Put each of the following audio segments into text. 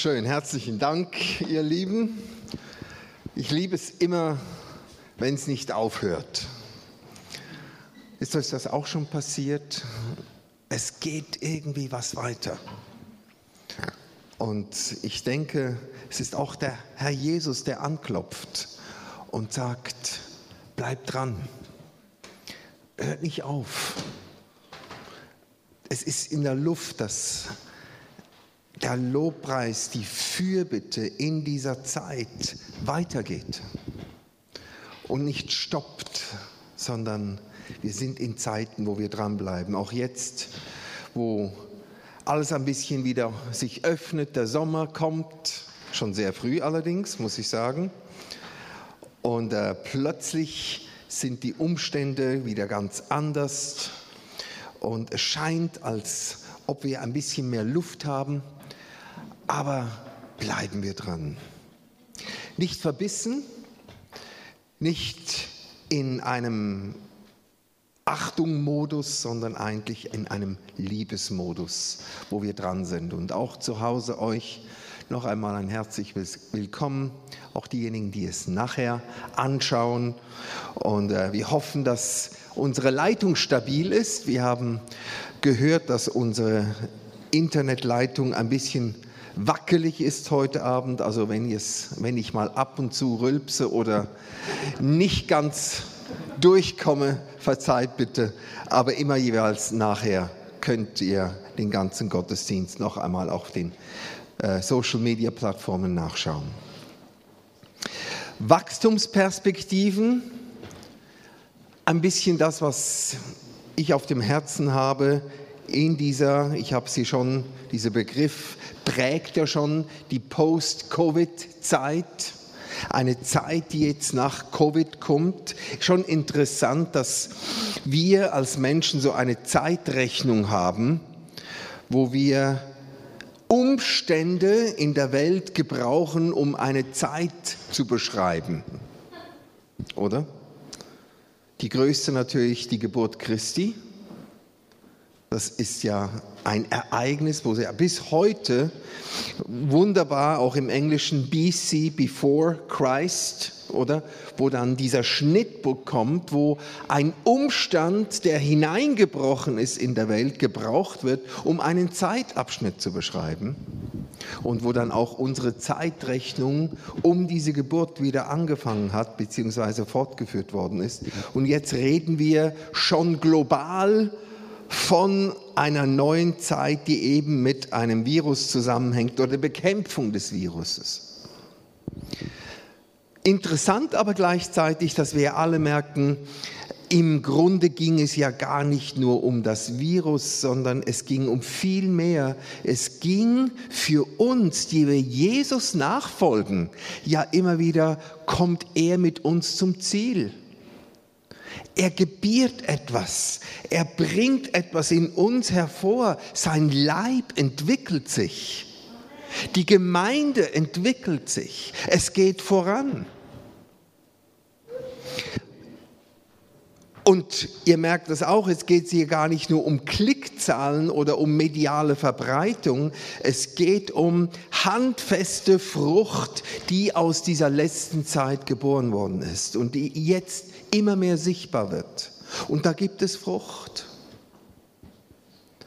Schön, herzlichen Dank, ihr Lieben. Ich liebe es immer, wenn es nicht aufhört. Ist euch das auch schon passiert? Es geht irgendwie was weiter. Und ich denke, es ist auch der Herr Jesus, der anklopft und sagt, bleib dran, hört nicht auf. Es ist in der Luft, dass der Lobpreis, die Fürbitte in dieser Zeit weitergeht und nicht stoppt, sondern wir sind in Zeiten, wo wir dranbleiben. Auch jetzt, wo alles ein bisschen wieder sich öffnet, der Sommer kommt, schon sehr früh allerdings, muss ich sagen. Und äh, plötzlich sind die Umstände wieder ganz anders. Und es scheint, als ob wir ein bisschen mehr Luft haben. Aber bleiben wir dran. Nicht verbissen, nicht in einem Achtung-Modus, sondern eigentlich in einem Liebesmodus, wo wir dran sind. Und auch zu Hause euch noch einmal ein herzliches Willkommen, auch diejenigen, die es nachher anschauen. Und äh, wir hoffen, dass unsere Leitung stabil ist. Wir haben gehört, dass unsere Internetleitung ein bisschen wackelig ist heute Abend. Also wenn, wenn ich mal ab und zu rülpse oder nicht ganz durchkomme, verzeiht bitte. Aber immer jeweils nachher könnt ihr den ganzen Gottesdienst noch einmal auf den äh, Social-Media-Plattformen nachschauen. Wachstumsperspektiven, ein bisschen das, was ich auf dem Herzen habe in dieser, ich habe sie schon, dieser Begriff prägt ja schon die Post-Covid-Zeit. Eine Zeit, die jetzt nach Covid kommt. Schon interessant, dass wir als Menschen so eine Zeitrechnung haben, wo wir Umstände in der Welt gebrauchen, um eine Zeit zu beschreiben. Oder? Die größte natürlich die Geburt Christi. Das ist ja ein Ereignis, wo sie bis heute wunderbar auch im Englischen BC, Before Christ, oder wo dann dieser Schnittbook kommt, wo ein Umstand, der hineingebrochen ist in der Welt, gebraucht wird, um einen Zeitabschnitt zu beschreiben. Und wo dann auch unsere Zeitrechnung um diese Geburt wieder angefangen hat, beziehungsweise fortgeführt worden ist. Und jetzt reden wir schon global von einer neuen Zeit, die eben mit einem Virus zusammenhängt oder der Bekämpfung des Viruses. Interessant aber gleichzeitig, dass wir alle merken, im Grunde ging es ja gar nicht nur um das Virus, sondern es ging um viel mehr. Es ging für uns, die wir Jesus nachfolgen, ja immer wieder, kommt er mit uns zum Ziel. Er gebiert etwas, er bringt etwas in uns hervor, sein Leib entwickelt sich, die Gemeinde entwickelt sich, es geht voran. Und ihr merkt das auch, es geht hier gar nicht nur um Klickzahlen oder um mediale Verbreitung, es geht um handfeste Frucht, die aus dieser letzten Zeit geboren worden ist und die jetzt immer mehr sichtbar wird. Und da gibt es Frucht.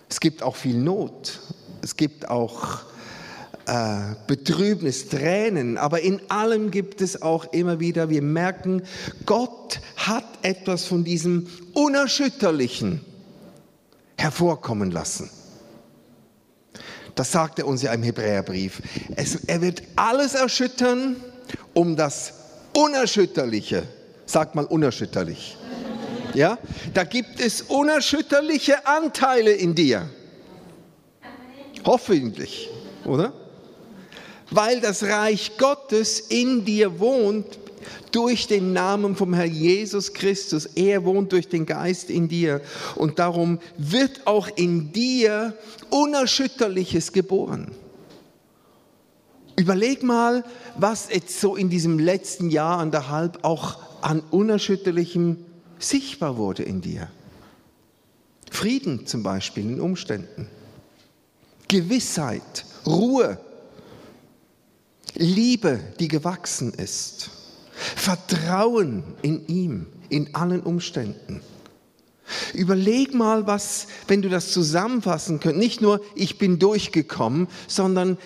Es gibt auch viel Not. Es gibt auch äh, Betrübnis, Tränen, aber in allem gibt es auch immer wieder, wir merken, Gott hat etwas von diesem Unerschütterlichen hervorkommen lassen. Das sagt er uns ja im Hebräerbrief. Es, er wird alles erschüttern, um das Unerschütterliche, sagt mal unerschütterlich. Ja, da gibt es unerschütterliche Anteile in dir. Hoffentlich, oder? weil das Reich Gottes in dir wohnt durch den Namen vom Herrn Jesus Christus. Er wohnt durch den Geist in dir und darum wird auch in dir Unerschütterliches geboren. Überleg mal, was jetzt so in diesem letzten Jahr, anderthalb auch an Unerschütterlichem sichtbar wurde in dir. Frieden zum Beispiel in Umständen. Gewissheit, Ruhe, Liebe, die gewachsen ist, Vertrauen in ihm in allen Umständen. Überleg mal, was, wenn du das zusammenfassen könntest, nicht nur ich bin durchgekommen, sondern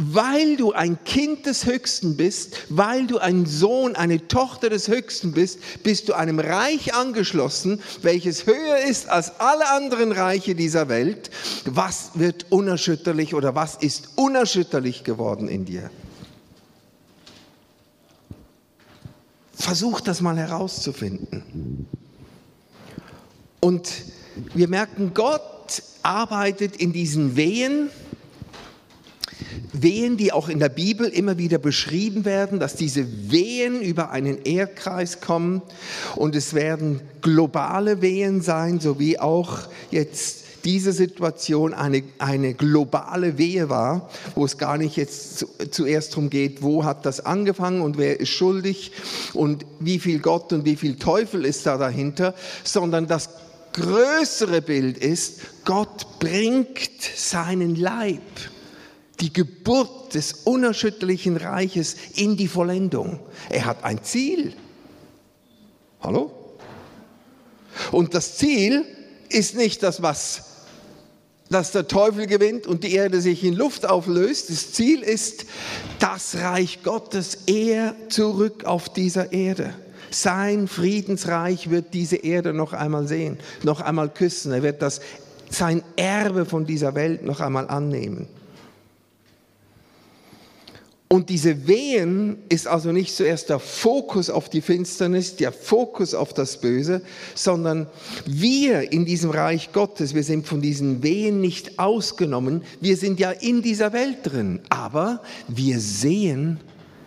weil du ein Kind des Höchsten bist, weil du ein Sohn, eine Tochter des Höchsten bist, bist du einem Reich angeschlossen, welches höher ist als alle anderen Reiche dieser Welt. Was wird unerschütterlich oder was ist unerschütterlich geworden in dir? Versuch das mal herauszufinden. Und wir merken, Gott arbeitet in diesen Wehen, Wehen, die auch in der Bibel immer wieder beschrieben werden, dass diese Wehen über einen Erdkreis kommen und es werden globale Wehen sein, so wie auch jetzt diese Situation eine, eine globale Wehe war, wo es gar nicht jetzt zu, zuerst darum geht, wo hat das angefangen und wer ist schuldig und wie viel Gott und wie viel Teufel ist da dahinter, sondern das größere Bild ist, Gott bringt seinen Leib die Geburt des unerschütterlichen Reiches in die Vollendung. Er hat ein Ziel. Hallo? Und das Ziel ist nicht das, was dass der Teufel gewinnt und die Erde sich in Luft auflöst. Das Ziel ist das Reich Gottes, er zurück auf dieser Erde. Sein Friedensreich wird diese Erde noch einmal sehen, noch einmal küssen. Er wird das, sein Erbe von dieser Welt noch einmal annehmen. Und diese Wehen ist also nicht zuerst der Fokus auf die Finsternis, der Fokus auf das Böse, sondern wir in diesem Reich Gottes, wir sind von diesen Wehen nicht ausgenommen. Wir sind ja in dieser Welt drin, aber wir sehen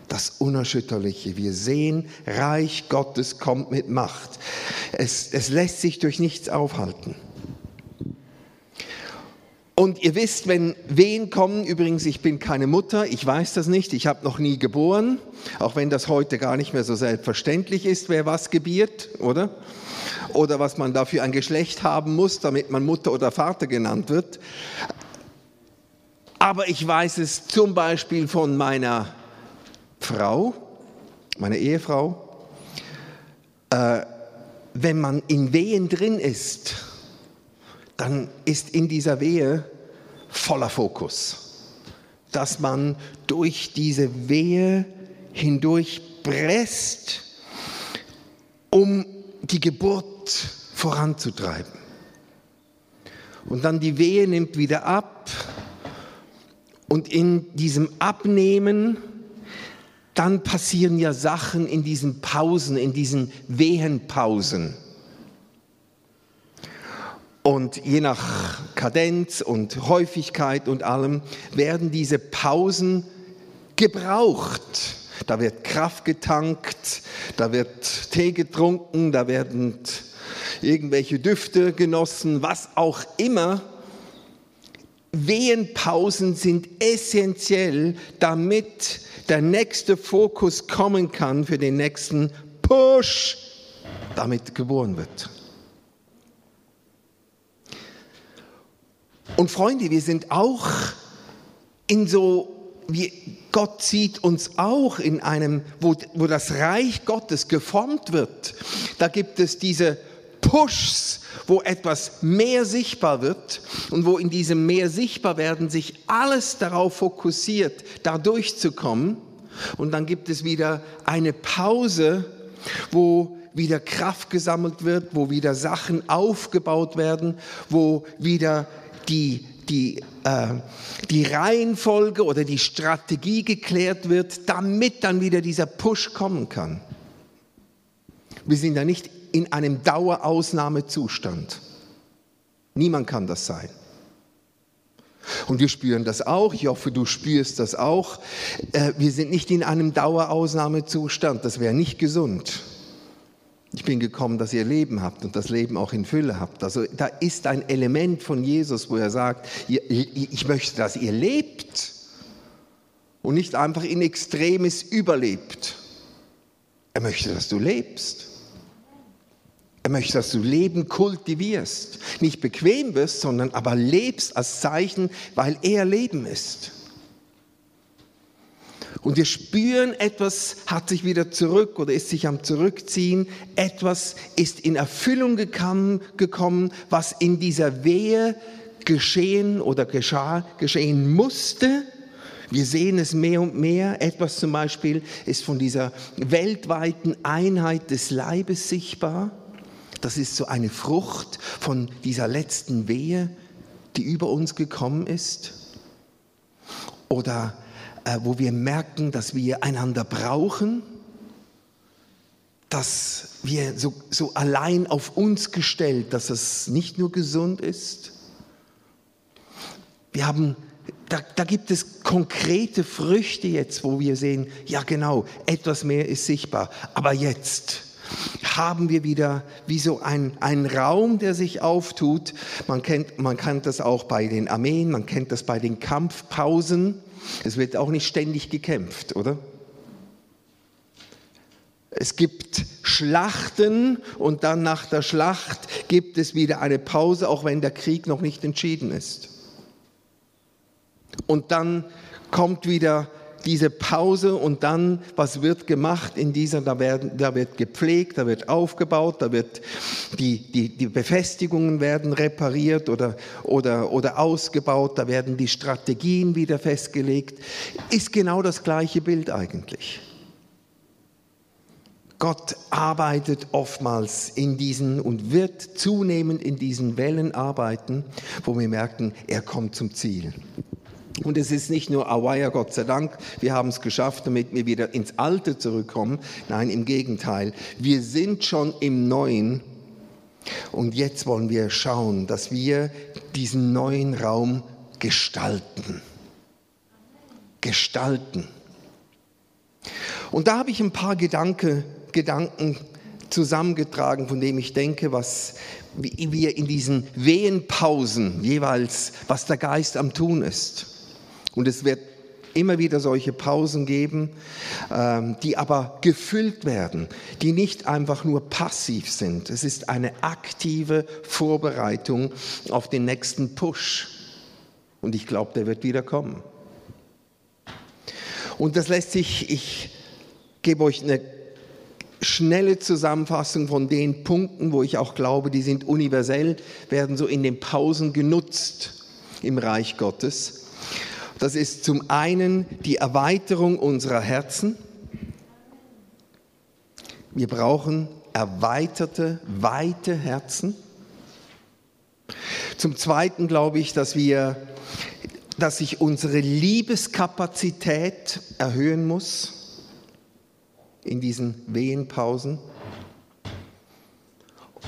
das Unerschütterliche. Wir sehen, Reich Gottes kommt mit Macht. Es, es lässt sich durch nichts aufhalten. Und ihr wisst, wenn Wehen kommen, übrigens, ich bin keine Mutter, ich weiß das nicht, ich habe noch nie geboren, auch wenn das heute gar nicht mehr so selbstverständlich ist, wer was gebiert, oder? Oder was man dafür ein Geschlecht haben muss, damit man Mutter oder Vater genannt wird. Aber ich weiß es zum Beispiel von meiner Frau, meiner Ehefrau, äh, wenn man in Wehen drin ist, dann ist in dieser Wehe voller Fokus, dass man durch diese Wehe hindurch presst, um die Geburt voranzutreiben. Und dann die Wehe nimmt wieder ab und in diesem Abnehmen, dann passieren ja Sachen in diesen Pausen, in diesen Wehenpausen. Und je nach Kadenz und Häufigkeit und allem werden diese Pausen gebraucht. Da wird Kraft getankt, da wird Tee getrunken, da werden irgendwelche Düfte genossen, was auch immer. Wehenpausen sind essentiell, damit der nächste Fokus kommen kann für den nächsten Push, damit geboren wird. Und Freunde, wir sind auch in so, wie Gott sieht uns auch in einem, wo, wo das Reich Gottes geformt wird. Da gibt es diese Pushs, wo etwas mehr sichtbar wird und wo in diesem mehr sichtbar werden sich alles darauf fokussiert, da durchzukommen. Und dann gibt es wieder eine Pause, wo wieder Kraft gesammelt wird, wo wieder Sachen aufgebaut werden, wo wieder die, die, äh, die Reihenfolge oder die Strategie geklärt wird, damit dann wieder dieser Push kommen kann. Wir sind ja nicht in einem Dauerausnahmezustand. Niemand kann das sein. Und wir spüren das auch. Ich hoffe, du spürst das auch. Äh, wir sind nicht in einem Dauerausnahmezustand. Das wäre nicht gesund. Ich bin gekommen, dass ihr Leben habt und das Leben auch in Fülle habt. Also da ist ein Element von Jesus, wo er sagt, ich möchte, dass ihr lebt und nicht einfach in Extremes überlebt. Er möchte, dass du lebst. Er möchte, dass du Leben kultivierst. Nicht bequem wirst, sondern aber lebst als Zeichen, weil er Leben ist. Und wir spüren, etwas hat sich wieder zurück oder ist sich am Zurückziehen. Etwas ist in Erfüllung gekommen, was in dieser Wehe geschehen oder geschah, geschehen musste. Wir sehen es mehr und mehr. Etwas zum Beispiel ist von dieser weltweiten Einheit des Leibes sichtbar. Das ist so eine Frucht von dieser letzten Wehe, die über uns gekommen ist. Oder wo wir merken, dass wir einander brauchen, dass wir so, so allein auf uns gestellt, dass es nicht nur gesund ist. Wir haben, da, da gibt es konkrete Früchte jetzt, wo wir sehen, ja genau, etwas mehr ist sichtbar. Aber jetzt, haben wir wieder wie so ein, ein Raum, der sich auftut. Man kennt, man kennt das auch bei den Armeen, man kennt das bei den Kampfpausen. Es wird auch nicht ständig gekämpft, oder? Es gibt Schlachten und dann nach der Schlacht gibt es wieder eine Pause, auch wenn der Krieg noch nicht entschieden ist. Und dann kommt wieder diese Pause und dann, was wird gemacht in dieser, da, werden, da wird gepflegt, da wird aufgebaut, da wird die, die, die Befestigungen werden repariert oder, oder, oder ausgebaut, da werden die Strategien wieder festgelegt. Ist genau das gleiche Bild eigentlich. Gott arbeitet oftmals in diesen und wird zunehmend in diesen Wellen arbeiten, wo wir merken, er kommt zum Ziel. Und es ist nicht nur Awaya, Gott sei Dank, wir haben es geschafft, damit wir wieder ins Alte zurückkommen. Nein, im Gegenteil. Wir sind schon im Neuen. Und jetzt wollen wir schauen, dass wir diesen neuen Raum gestalten. Gestalten. Und da habe ich ein paar Gedanke, Gedanken zusammengetragen, von dem ich denke, was wir in diesen Wehenpausen jeweils, was der Geist am Tun ist. Und es wird immer wieder solche Pausen geben, ähm, die aber gefüllt werden, die nicht einfach nur passiv sind. Es ist eine aktive Vorbereitung auf den nächsten Push. Und ich glaube, der wird wieder kommen. Und das lässt sich, ich gebe euch eine schnelle Zusammenfassung von den Punkten, wo ich auch glaube, die sind universell, werden so in den Pausen genutzt im Reich Gottes. Das ist zum einen die Erweiterung unserer Herzen. Wir brauchen erweiterte, weite Herzen. Zum Zweiten glaube ich, dass wir, dass sich unsere Liebeskapazität erhöhen muss in diesen Wehenpausen.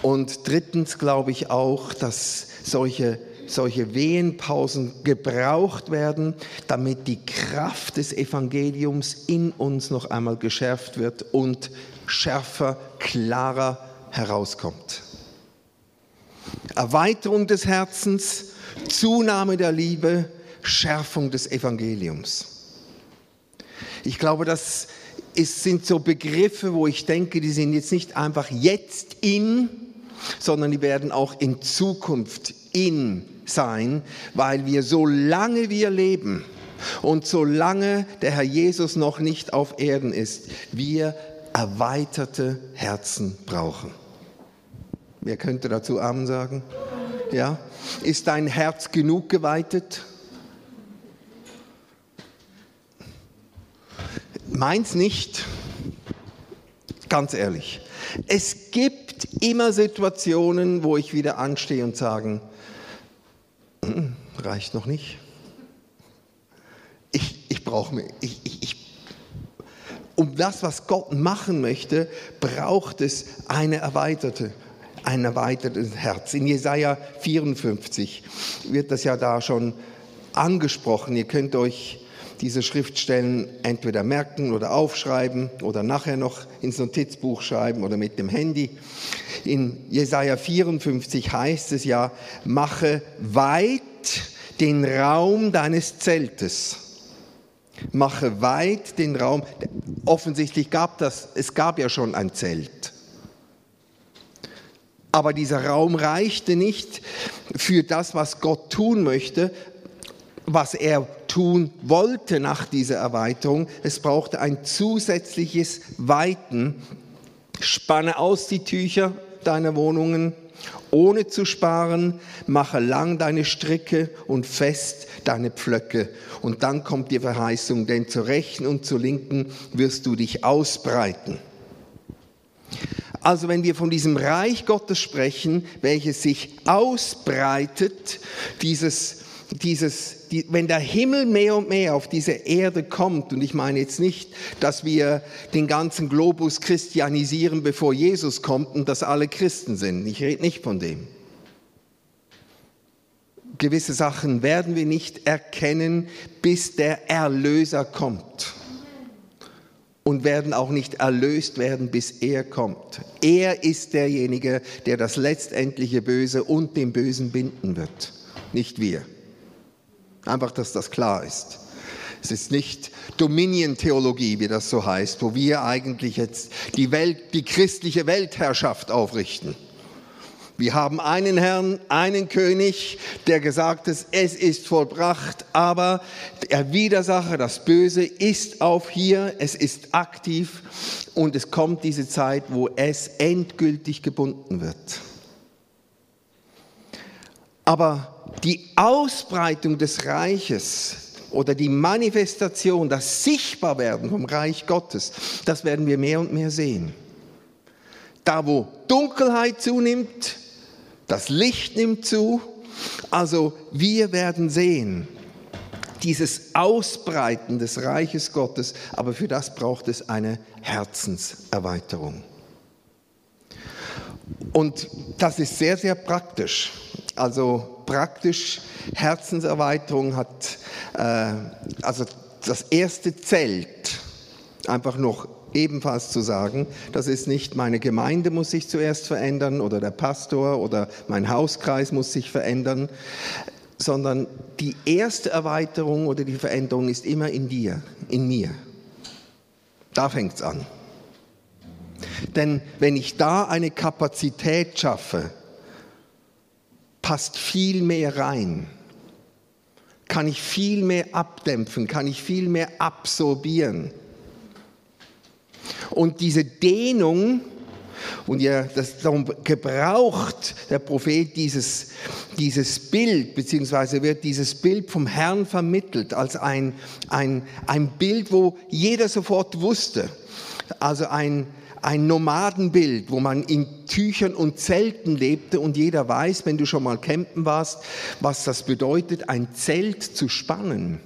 Und drittens glaube ich auch, dass solche solche Wehenpausen gebraucht werden, damit die Kraft des Evangeliums in uns noch einmal geschärft wird und schärfer, klarer herauskommt. Erweiterung des Herzens, Zunahme der Liebe, Schärfung des Evangeliums. Ich glaube, das ist, sind so Begriffe, wo ich denke, die sind jetzt nicht einfach jetzt in, sondern die werden auch in Zukunft in sein, weil wir solange wir leben und solange der Herr Jesus noch nicht auf Erden ist, wir erweiterte Herzen brauchen. Wer könnte dazu Amen sagen? Ja? Ist dein Herz genug geweitet? Meins nicht, ganz ehrlich. Es gibt immer Situationen, wo ich wieder anstehe und sage, reicht noch nicht. Ich, ich brauche mir, ich, ich, ich, um das, was Gott machen möchte, braucht es eine erweiterte, ein erweitertes Herz. In Jesaja 54 wird das ja da schon angesprochen. Ihr könnt euch diese Schriftstellen entweder merken oder aufschreiben oder nachher noch ins Notizbuch schreiben oder mit dem Handy. In Jesaja 54 heißt es ja, mache weit den Raum deines Zeltes. Mache weit den Raum. Offensichtlich gab das, es gab ja schon ein Zelt. Aber dieser Raum reichte nicht für das, was Gott tun möchte, was er tun wollte nach dieser Erweiterung. Es brauchte ein zusätzliches Weiten. Spanne aus die Tücher deiner Wohnungen, ohne zu sparen, mache lang deine Stricke und fest deine Pflöcke. Und dann kommt die Verheißung, denn zur rechten und zur linken wirst du dich ausbreiten. Also wenn wir von diesem Reich Gottes sprechen, welches sich ausbreitet, dieses, dieses, die, wenn der Himmel mehr und mehr auf diese Erde kommt, und ich meine jetzt nicht, dass wir den ganzen Globus christianisieren, bevor Jesus kommt und dass alle Christen sind. Ich rede nicht von dem. Gewisse Sachen werden wir nicht erkennen, bis der Erlöser kommt und werden auch nicht erlöst werden, bis er kommt. Er ist derjenige, der das letztendliche Böse und den Bösen binden wird, nicht wir. Einfach, dass das klar ist. Es ist nicht Dominion-Theologie, wie das so heißt, wo wir eigentlich jetzt die Welt, die christliche Weltherrschaft aufrichten. Wir haben einen Herrn, einen König, der gesagt hat, es ist vollbracht, aber der Widersacher, das Böse ist auf hier, es ist aktiv und es kommt diese Zeit, wo es endgültig gebunden wird. Aber die Ausbreitung des Reiches oder die Manifestation, das Sichtbarwerden vom Reich Gottes, das werden wir mehr und mehr sehen. Da, wo Dunkelheit zunimmt, das Licht nimmt zu. Also wir werden sehen, dieses Ausbreiten des Reiches Gottes, aber für das braucht es eine Herzenserweiterung. Und das ist sehr, sehr praktisch. Also praktisch, Herzenserweiterung hat, äh, also das erste Zelt, einfach noch ebenfalls zu sagen, das ist nicht meine Gemeinde muss sich zuerst verändern oder der Pastor oder mein Hauskreis muss sich verändern, sondern die erste Erweiterung oder die Veränderung ist immer in dir, in mir. Da fängt es an. Denn wenn ich da eine Kapazität schaffe, passt viel mehr rein, kann ich viel mehr abdämpfen, kann ich viel mehr absorbieren. Und diese Dehnung, und ja, das darum gebraucht der Prophet dieses, dieses Bild, beziehungsweise wird dieses Bild vom Herrn vermittelt als ein, ein, ein Bild, wo jeder sofort wusste. Also ein, ein Nomadenbild, wo man in Tüchern und Zelten lebte und jeder weiß, wenn du schon mal campen warst, was das bedeutet, ein Zelt zu spannen.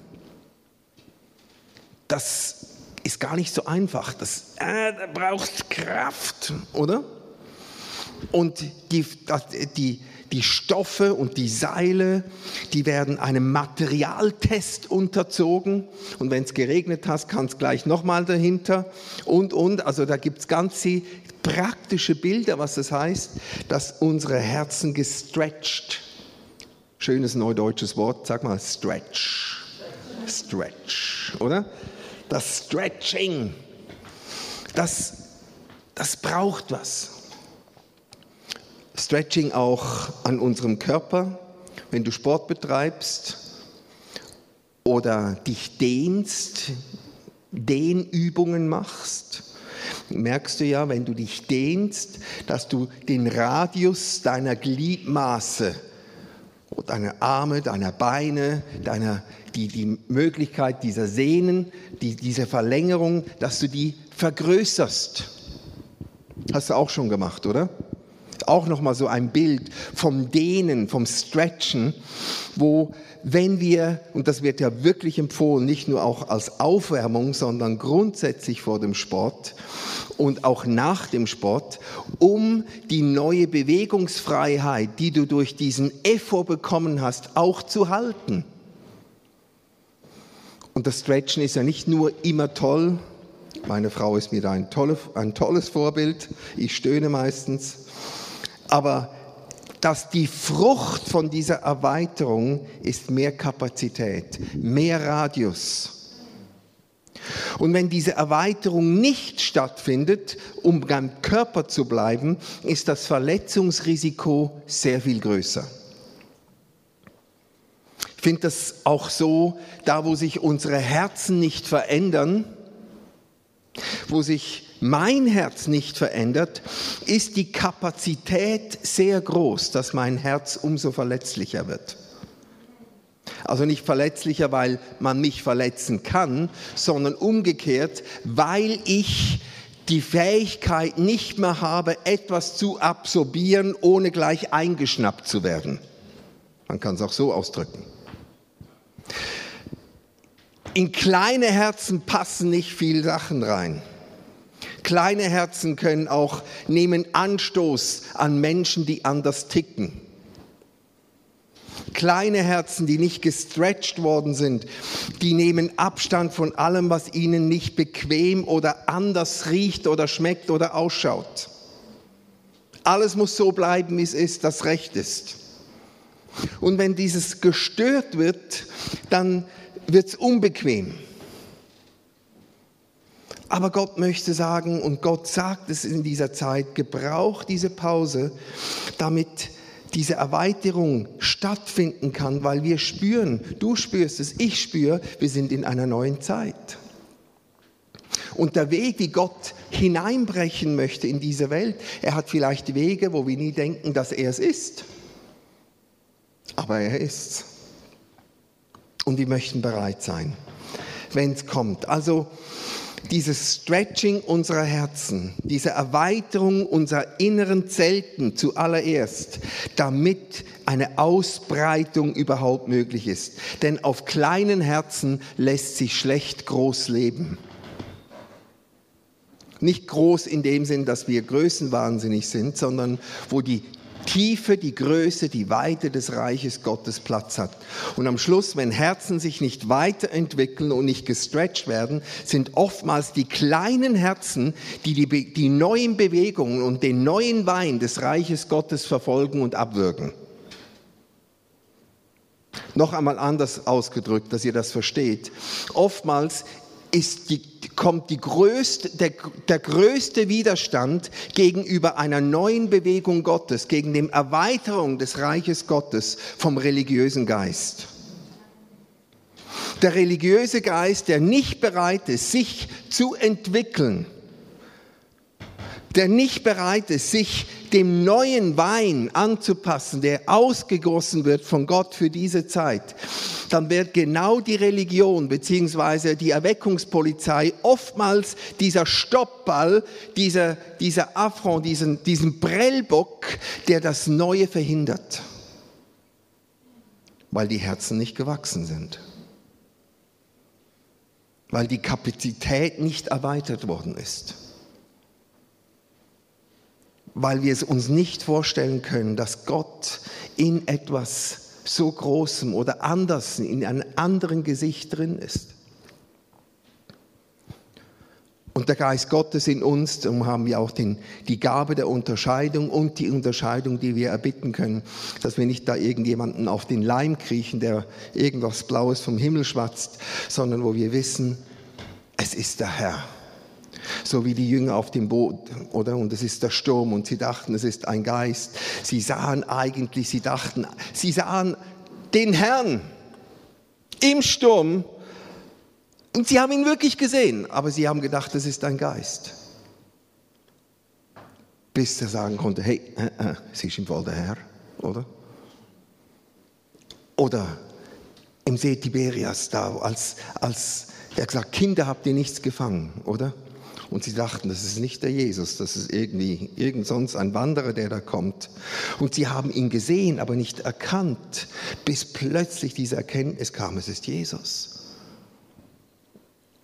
Das ist gar nicht so einfach. Das, äh, da braucht Kraft, oder? Und die, die, die Stoffe und die Seile, die werden einem Materialtest unterzogen. Und wenn es geregnet hat, kann es gleich nochmal dahinter. Und, und, also da gibt es ganz praktische Bilder, was das heißt, dass unsere Herzen gestretched. Schönes neudeutsches Wort, sag mal, stretch. Stretch, oder? das Stretching, das, das braucht was. Stretching auch an unserem Körper, wenn du Sport betreibst oder dich dehnst, Dehnübungen machst, merkst du ja, wenn du dich dehnst, dass du den Radius deiner Gliedmaße, deiner Arme, deiner Beine, deiner, die, die Möglichkeit dieser Sehnen, die, diese Verlängerung, dass du die vergrößerst. Hast du auch schon gemacht, oder? Auch nochmal so ein Bild vom Dehnen, vom Stretchen, wo wenn wir, und das wird ja wirklich empfohlen, nicht nur auch als Aufwärmung, sondern grundsätzlich vor dem Sport und auch nach dem Sport, um die neue Bewegungsfreiheit, die du durch diesen Effort bekommen hast, auch zu halten. Und das Stretchen ist ja nicht nur immer toll. Meine Frau ist mir da ein, tolle, ein tolles Vorbild. Ich stöhne meistens. Aber dass die Frucht von dieser Erweiterung ist mehr Kapazität, mehr Radius. Und wenn diese Erweiterung nicht stattfindet, um beim Körper zu bleiben, ist das Verletzungsrisiko sehr viel größer. Ich finde das auch so, da wo sich unsere Herzen nicht verändern, wo sich mein Herz nicht verändert, ist die Kapazität sehr groß, dass mein Herz umso verletzlicher wird. Also nicht verletzlicher, weil man mich verletzen kann, sondern umgekehrt, weil ich die Fähigkeit nicht mehr habe, etwas zu absorbieren, ohne gleich eingeschnappt zu werden. Man kann es auch so ausdrücken. In kleine Herzen passen nicht viele Sachen rein. Kleine Herzen können auch nehmen Anstoß an Menschen, die anders ticken. Kleine Herzen, die nicht gestretched worden sind, die nehmen Abstand von allem, was ihnen nicht bequem oder anders riecht oder schmeckt oder ausschaut. Alles muss so bleiben, wie es ist, das Recht ist. Und wenn dieses gestört wird, dann wird es unbequem. Aber Gott möchte sagen, und Gott sagt es in dieser Zeit, gebraucht diese Pause, damit diese Erweiterung stattfinden kann, weil wir spüren, du spürst es, ich spüre, wir sind in einer neuen Zeit. Und der Weg, wie Gott hineinbrechen möchte in diese Welt, er hat vielleicht Wege, wo wir nie denken, dass er es ist. Aber er ist's. Und wir möchten bereit sein, wenn es kommt. Also dieses Stretching unserer Herzen, diese Erweiterung unserer inneren Zelten zuallererst, damit eine Ausbreitung überhaupt möglich ist. Denn auf kleinen Herzen lässt sich schlecht groß leben. Nicht groß in dem Sinn, dass wir größenwahnsinnig sind, sondern wo die Tiefe, die Größe, die Weite des Reiches Gottes Platz hat. Und am Schluss, wenn Herzen sich nicht weiterentwickeln und nicht gestretched werden, sind oftmals die kleinen Herzen, die die, die neuen Bewegungen und den neuen Wein des Reiches Gottes verfolgen und abwürgen. Noch einmal anders ausgedrückt, dass ihr das versteht. Oftmals ist die, kommt die größte, der, der größte Widerstand gegenüber einer neuen Bewegung Gottes, gegen die Erweiterung des Reiches Gottes vom religiösen Geist. Der religiöse Geist, der nicht bereit ist, sich zu entwickeln, der nicht bereit ist, sich dem neuen Wein anzupassen, der ausgegossen wird von Gott für diese Zeit, dann wird genau die Religion beziehungsweise die Erweckungspolizei oftmals dieser Stoppball, dieser, dieser Affront, diesen, diesen Prellbock, der das Neue verhindert, weil die Herzen nicht gewachsen sind, weil die Kapazität nicht erweitert worden ist. Weil wir es uns nicht vorstellen können, dass Gott in etwas so Großem oder anders, in einem anderen Gesicht drin ist. Und der Geist Gottes in uns, darum haben wir auch den, die Gabe der Unterscheidung und die Unterscheidung, die wir erbitten können, dass wir nicht da irgendjemanden auf den Leim kriechen, der irgendwas Blaues vom Himmel schwatzt, sondern wo wir wissen, es ist der Herr so wie die Jünger auf dem Boot, oder? Und es ist der Sturm und sie dachten, es ist ein Geist. Sie sahen eigentlich, sie dachten, sie sahen den Herrn im Sturm und sie haben ihn wirklich gesehen, aber sie haben gedacht, es ist ein Geist. Bis er sagen konnte, hey, äh, äh, es ist im Fall der Herr, oder? Oder im See Tiberias da, als, als er gesagt, Kinder habt ihr nichts gefangen, oder? Und sie dachten, das ist nicht der Jesus, das ist irgendwie irgend sonst ein Wanderer, der da kommt. Und sie haben ihn gesehen, aber nicht erkannt, bis plötzlich diese Erkenntnis kam, es ist Jesus.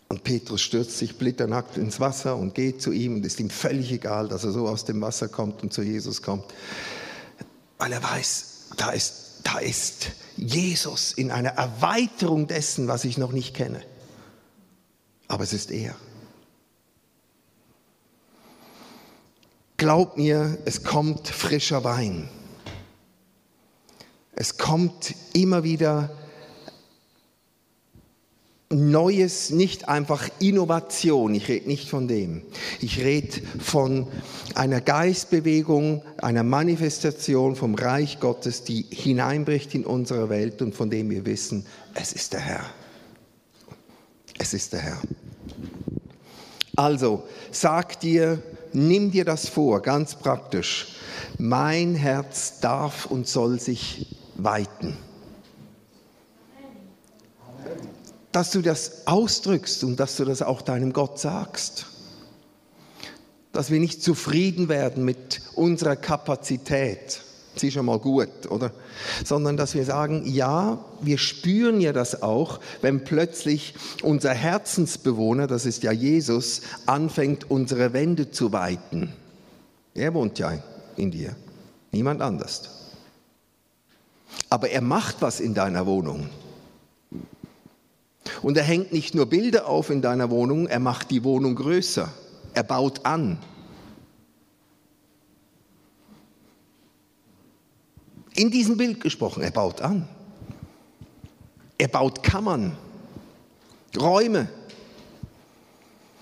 Und Petrus stürzt sich blitternackt ins Wasser und geht zu ihm und ist ihm völlig egal, dass er so aus dem Wasser kommt und zu Jesus kommt, weil er weiß, da ist, da ist Jesus in einer Erweiterung dessen, was ich noch nicht kenne. Aber es ist er. Glaub mir, es kommt frischer Wein. Es kommt immer wieder Neues, nicht einfach Innovation, ich rede nicht von dem. Ich rede von einer Geistbewegung, einer Manifestation vom Reich Gottes, die hineinbricht in unsere Welt und von dem wir wissen, es ist der Herr. Es ist der Herr. Also, sag dir, nimm dir das vor, ganz praktisch. Mein Herz darf und soll sich weiten. dass du das ausdrückst und dass du das auch deinem Gott sagst. Dass wir nicht zufrieden werden mit unserer Kapazität. Das ist schon mal gut, oder? Sondern dass wir sagen, ja, wir spüren ja das auch, wenn plötzlich unser Herzensbewohner, das ist ja Jesus, anfängt, unsere Wände zu weiten. Er wohnt ja in dir, niemand anders. Aber er macht was in deiner Wohnung. Und er hängt nicht nur Bilder auf in deiner Wohnung, er macht die Wohnung größer. Er baut an. In diesem Bild gesprochen, er baut an. Er baut Kammern, Räume.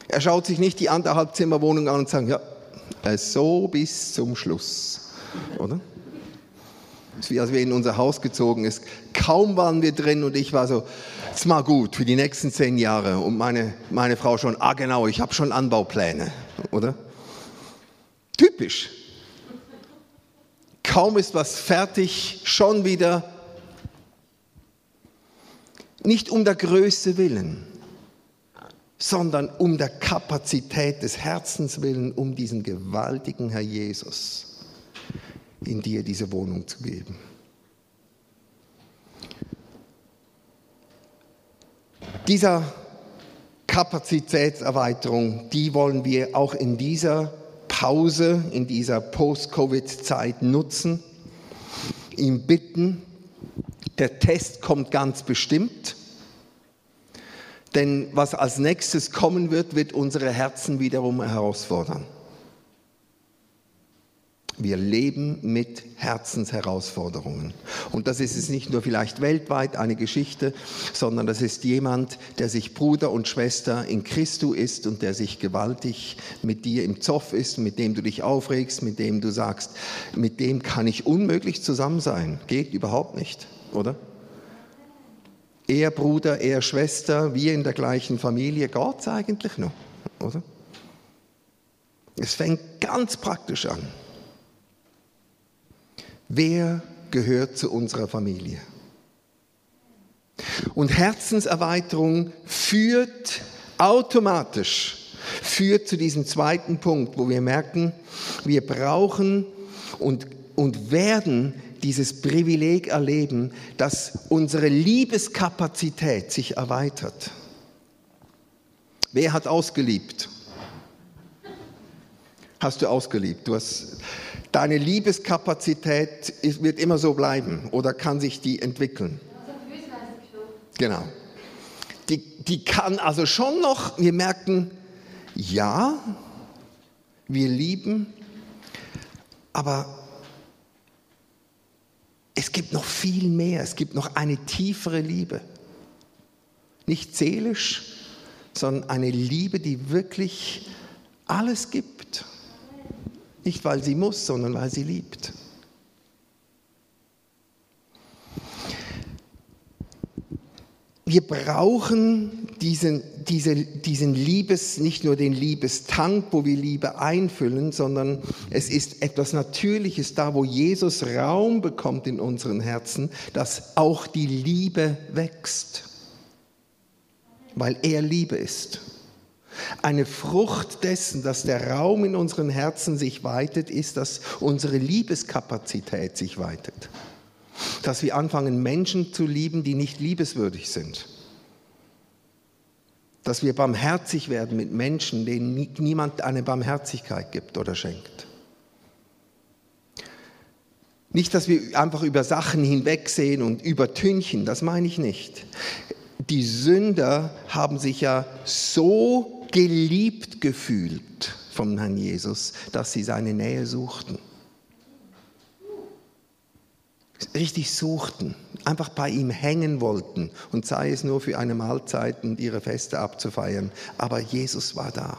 Er schaut sich nicht die anderthalb Zimmerwohnung an und sagt, ja, äh, so bis zum Schluss, oder? Das ist wie als wir in unser Haus gezogen ist. Kaum waren wir drin und ich war so, ist mal gut für die nächsten zehn Jahre. Und meine, meine Frau schon, ah genau, ich habe schon Anbaupläne, oder? Typisch. Kaum ist was fertig, schon wieder. Nicht um der Größe willen, sondern um der Kapazität des Herzens willen, um diesen gewaltigen Herr Jesus in dir diese Wohnung zu geben. Dieser Kapazitätserweiterung, die wollen wir auch in dieser Pause, in dieser Post-Covid-Zeit nutzen, ihm bitten. Der Test kommt ganz bestimmt, denn was als nächstes kommen wird, wird unsere Herzen wiederum herausfordern. Wir leben mit Herzensherausforderungen. Und das ist es nicht nur vielleicht weltweit eine Geschichte, sondern das ist jemand, der sich Bruder und Schwester in Christus ist und der sich gewaltig mit dir im Zoff ist, mit dem du dich aufregst, mit dem du sagst, mit dem kann ich unmöglich zusammen sein. Geht überhaupt nicht, oder? Er Bruder, er Schwester, wir in der gleichen Familie, Gott eigentlich noch, oder? Es fängt ganz praktisch an. Wer gehört zu unserer Familie? Und Herzenserweiterung führt automatisch führt zu diesem zweiten Punkt, wo wir merken, wir brauchen und, und werden dieses Privileg erleben, dass unsere Liebeskapazität sich erweitert. Wer hat ausgeliebt? Hast du ausgeliebt? Du hast deine Liebeskapazität wird immer so bleiben oder kann sich die entwickeln? Genau. Die, die kann also schon noch, wir merken, ja, wir lieben, aber es gibt noch viel mehr, es gibt noch eine tiefere Liebe. Nicht seelisch, sondern eine Liebe, die wirklich alles gibt. Nicht weil sie muss, sondern weil sie liebt. Wir brauchen diesen, diese, diesen Liebes, nicht nur den Liebestank, wo wir Liebe einfüllen, sondern es ist etwas Natürliches da, wo Jesus Raum bekommt in unseren Herzen, dass auch die Liebe wächst, weil er Liebe ist. Eine Frucht dessen, dass der Raum in unseren Herzen sich weitet, ist, dass unsere Liebeskapazität sich weitet. Dass wir anfangen, Menschen zu lieben, die nicht liebeswürdig sind. Dass wir barmherzig werden mit Menschen, denen niemand eine Barmherzigkeit gibt oder schenkt. Nicht, dass wir einfach über Sachen hinwegsehen und übertünchen, das meine ich nicht. Die Sünder haben sich ja so geliebt gefühlt vom Herrn Jesus, dass sie seine Nähe suchten. richtig suchten, einfach bei ihm hängen wollten und sei es nur für eine Mahlzeit und ihre Feste abzufeiern. Aber Jesus war da.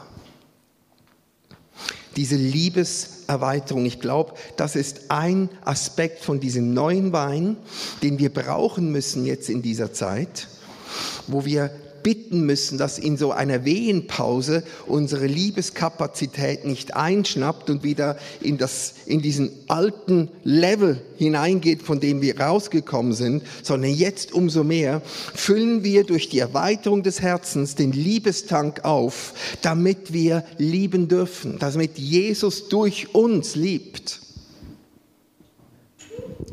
Diese Liebeserweiterung, ich glaube, das ist ein Aspekt von diesem neuen Wein, den wir brauchen müssen jetzt in dieser Zeit, wo wir bitten müssen, dass in so einer Wehenpause unsere Liebeskapazität nicht einschnappt und wieder in, das, in diesen alten Level hineingeht, von dem wir rausgekommen sind, sondern jetzt umso mehr füllen wir durch die Erweiterung des Herzens den Liebestank auf, damit wir lieben dürfen, damit Jesus durch uns liebt.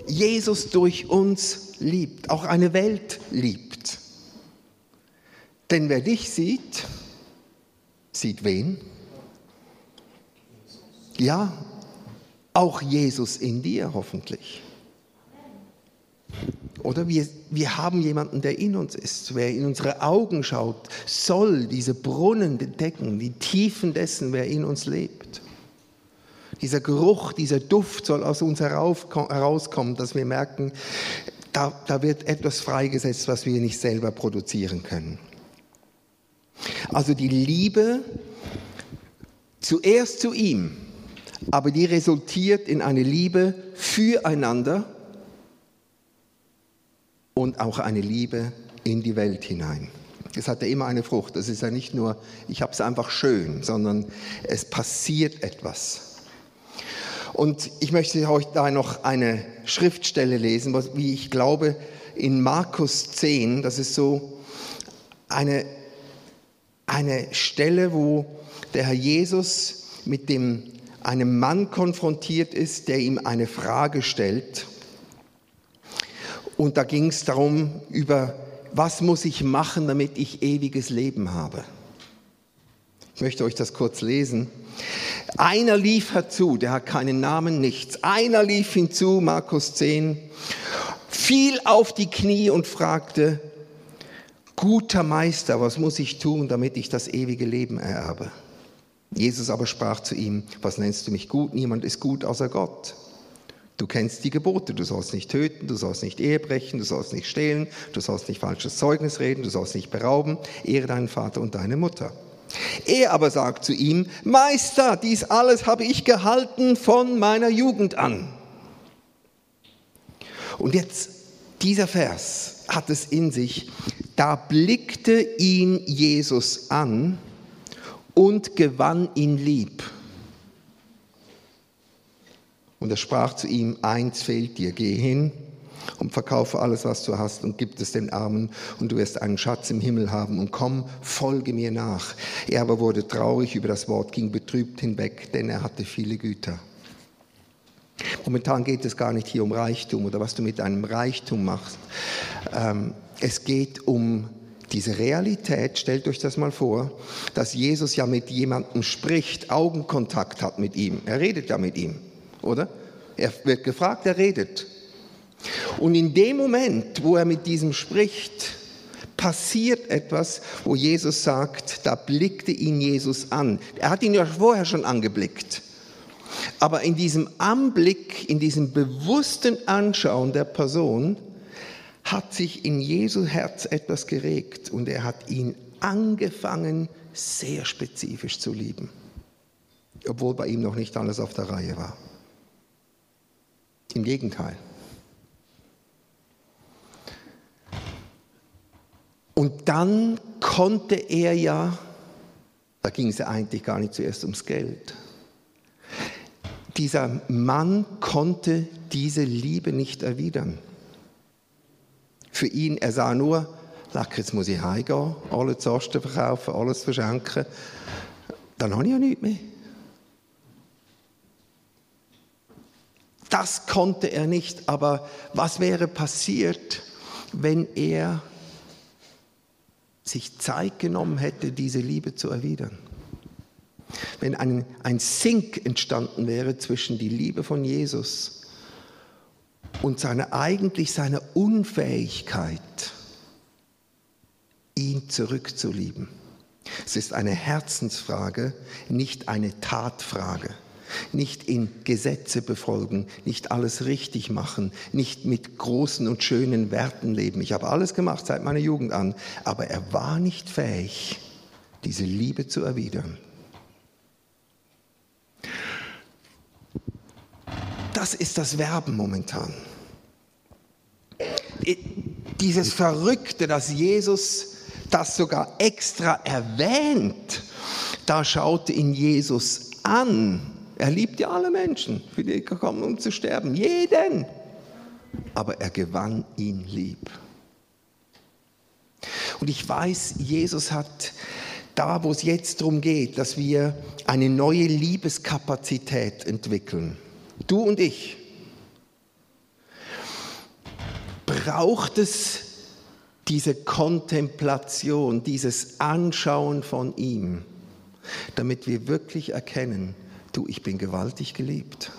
Jesus durch uns liebt, auch eine Welt liebt. Denn wer dich sieht, sieht wen? Ja, auch Jesus in dir hoffentlich. Oder wir, wir haben jemanden, der in uns ist. Wer in unsere Augen schaut, soll diese Brunnen entdecken, die Tiefen dessen, wer in uns lebt. Dieser Geruch, dieser Duft soll aus uns herauskommen, dass wir merken, da, da wird etwas freigesetzt, was wir nicht selber produzieren können. Also die Liebe zuerst zu ihm, aber die resultiert in eine Liebe füreinander und auch eine Liebe in die Welt hinein. Es hat ja immer eine Frucht. Es ist ja nicht nur, ich habe es einfach schön, sondern es passiert etwas. Und ich möchte euch da noch eine Schriftstelle lesen, wie ich glaube, in Markus 10, das ist so eine eine Stelle, wo der Herr Jesus mit dem, einem Mann konfrontiert ist, der ihm eine Frage stellt. Und da ging es darum, über was muss ich machen, damit ich ewiges Leben habe. Ich möchte euch das kurz lesen. Einer lief herzu, der hat keinen Namen, nichts. Einer lief hinzu, Markus 10, fiel auf die Knie und fragte, guter Meister, was muss ich tun, damit ich das ewige Leben ererbe? Jesus aber sprach zu ihm, was nennst du mich gut? Niemand ist gut außer Gott. Du kennst die Gebote, du sollst nicht töten, du sollst nicht Ehe brechen, du sollst nicht stehlen, du sollst nicht falsches Zeugnis reden, du sollst nicht berauben, ehre deinen Vater und deine Mutter. Er aber sagt zu ihm, Meister, dies alles habe ich gehalten von meiner Jugend an. Und jetzt dieser Vers hat es in sich, da blickte ihn Jesus an und gewann ihn lieb. Und er sprach zu ihm, eins fehlt dir, geh hin und verkaufe alles, was du hast und gib es den Armen und du wirst einen Schatz im Himmel haben und komm, folge mir nach. Er aber wurde traurig über das Wort, ging betrübt hinweg, denn er hatte viele Güter. Momentan geht es gar nicht hier um Reichtum oder was du mit deinem Reichtum machst. Ähm, es geht um diese Realität, stellt euch das mal vor, dass Jesus ja mit jemandem spricht, Augenkontakt hat mit ihm. Er redet ja mit ihm, oder? Er wird gefragt, er redet. Und in dem Moment, wo er mit diesem spricht, passiert etwas, wo Jesus sagt, da blickte ihn Jesus an. Er hat ihn ja vorher schon angeblickt. Aber in diesem Anblick, in diesem bewussten Anschauen der Person, hat sich in Jesu Herz etwas geregt und er hat ihn angefangen, sehr spezifisch zu lieben, obwohl bei ihm noch nicht alles auf der Reihe war. Im Gegenteil. Und dann konnte er ja, da ging es ja eigentlich gar nicht zuerst ums Geld, dieser Mann konnte diese Liebe nicht erwidern. Für ihn, er sah nur, jetzt muss ich heimgehen, alle Zosten verkaufen, alles verschenken. Dann habe ich ja nichts mehr. Das konnte er nicht, aber was wäre passiert, wenn er sich Zeit genommen hätte, diese Liebe zu erwidern? Wenn ein, ein Sink entstanden wäre zwischen die Liebe von Jesus und seine, eigentlich seine Unfähigkeit, ihn zurückzulieben. Es ist eine Herzensfrage, nicht eine Tatfrage. nicht in Gesetze befolgen, nicht alles richtig machen, nicht mit großen und schönen Werten leben. Ich habe alles gemacht seit meiner Jugend an, aber er war nicht fähig, diese Liebe zu erwidern. Das ist das Werben momentan. Dieses Verrückte, dass Jesus das sogar extra erwähnt, da schaute ihn Jesus an. Er liebt ja alle Menschen, für die gekommen, um zu sterben, jeden. Aber er gewann ihn lieb. Und ich weiß, Jesus hat da, wo es jetzt darum geht, dass wir eine neue Liebeskapazität entwickeln, du und ich, braucht es diese Kontemplation, dieses Anschauen von ihm, damit wir wirklich erkennen, du, ich bin gewaltig geliebt.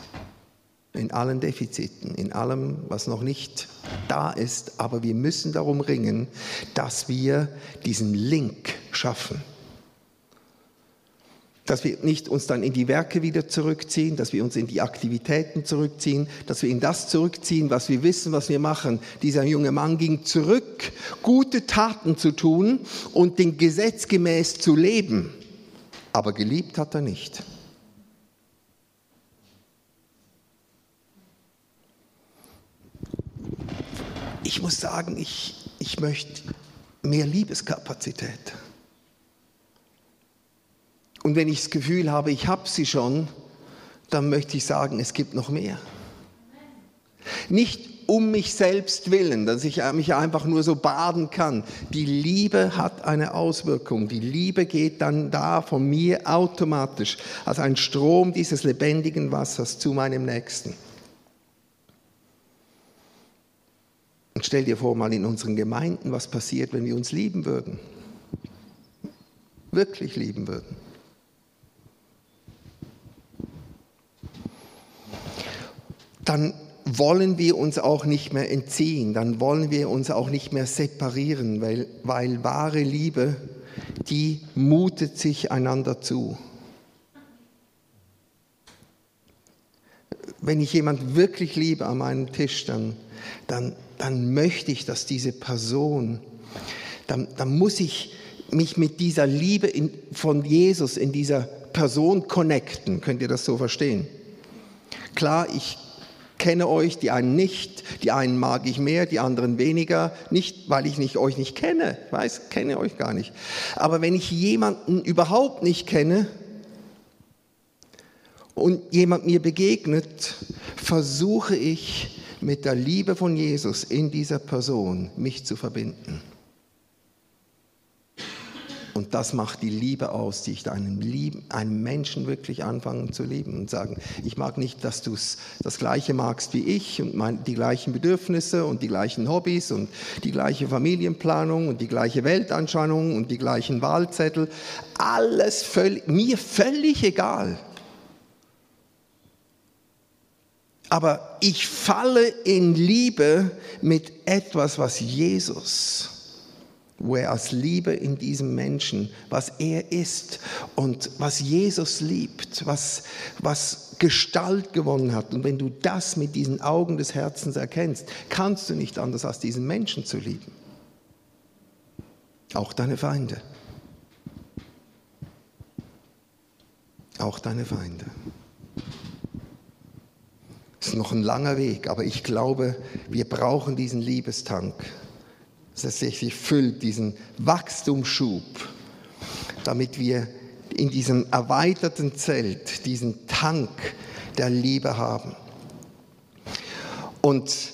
In allen Defiziten, in allem, was noch nicht da ist, aber wir müssen darum ringen, dass wir diesen Link schaffen dass wir nicht uns dann in die Werke wieder zurückziehen, dass wir uns in die Aktivitäten zurückziehen, dass wir in das zurückziehen, was wir wissen, was wir machen. Dieser junge Mann ging zurück, gute Taten zu tun und den Gesetz gemäß zu leben. Aber geliebt hat er nicht. Ich muss sagen, ich, ich möchte mehr Liebeskapazität. Und wenn ich das Gefühl habe, ich habe sie schon, dann möchte ich sagen, es gibt noch mehr. Nicht um mich selbst willen, dass ich mich einfach nur so baden kann. Die Liebe hat eine Auswirkung. Die Liebe geht dann da von mir automatisch als ein Strom dieses lebendigen Wassers zu meinem Nächsten. Und stell dir vor mal in unseren Gemeinden, was passiert, wenn wir uns lieben würden. Wirklich lieben würden. Dann wollen wir uns auch nicht mehr entziehen, dann wollen wir uns auch nicht mehr separieren, weil, weil wahre Liebe, die mutet sich einander zu. Wenn ich jemand wirklich liebe an meinem Tisch, dann, dann, dann möchte ich, dass diese Person, dann, dann muss ich mich mit dieser Liebe in, von Jesus in dieser Person connecten. Könnt ihr das so verstehen? Klar, ich kenne euch, die einen nicht, die einen mag ich mehr, die anderen weniger, nicht weil ich nicht, euch nicht kenne, ich weiß, kenne euch gar nicht. Aber wenn ich jemanden überhaupt nicht kenne und jemand mir begegnet, versuche ich mit der Liebe von Jesus in dieser Person mich zu verbinden. Und das macht die Liebe aus, die ich einem, lieben, einem Menschen wirklich anfangen zu lieben und sagen, ich mag nicht, dass du das Gleiche magst wie ich und mein, die gleichen Bedürfnisse und die gleichen Hobbys und die gleiche Familienplanung und die gleiche Weltanschauung und die gleichen Wahlzettel. Alles völlig, mir völlig egal. Aber ich falle in Liebe mit etwas, was Jesus wo er als Liebe in diesem Menschen, was er ist und was Jesus liebt, was, was Gestalt gewonnen hat. Und wenn du das mit diesen Augen des Herzens erkennst, kannst du nicht anders als diesen Menschen zu lieben. Auch deine Feinde. Auch deine Feinde. Es ist noch ein langer Weg, aber ich glaube, wir brauchen diesen Liebestank sich füllt, diesen Wachstumsschub, damit wir in diesem erweiterten Zelt diesen Tank der Liebe haben. Und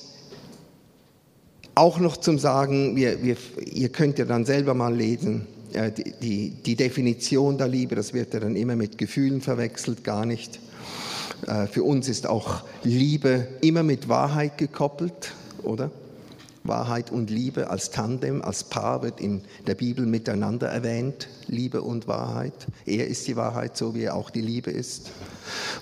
auch noch zum Sagen, wir, wir, ihr könnt ja dann selber mal lesen, äh, die, die, die, Definition der Liebe, das wird ja dann immer mit Gefühlen verwechselt, gar nicht. Äh, für uns ist auch Liebe immer mit Wahrheit gekoppelt, oder? Wahrheit und Liebe als Tandem, als Paar wird in der Bibel miteinander erwähnt, Liebe und Wahrheit. Er ist die Wahrheit, so wie er auch die Liebe ist.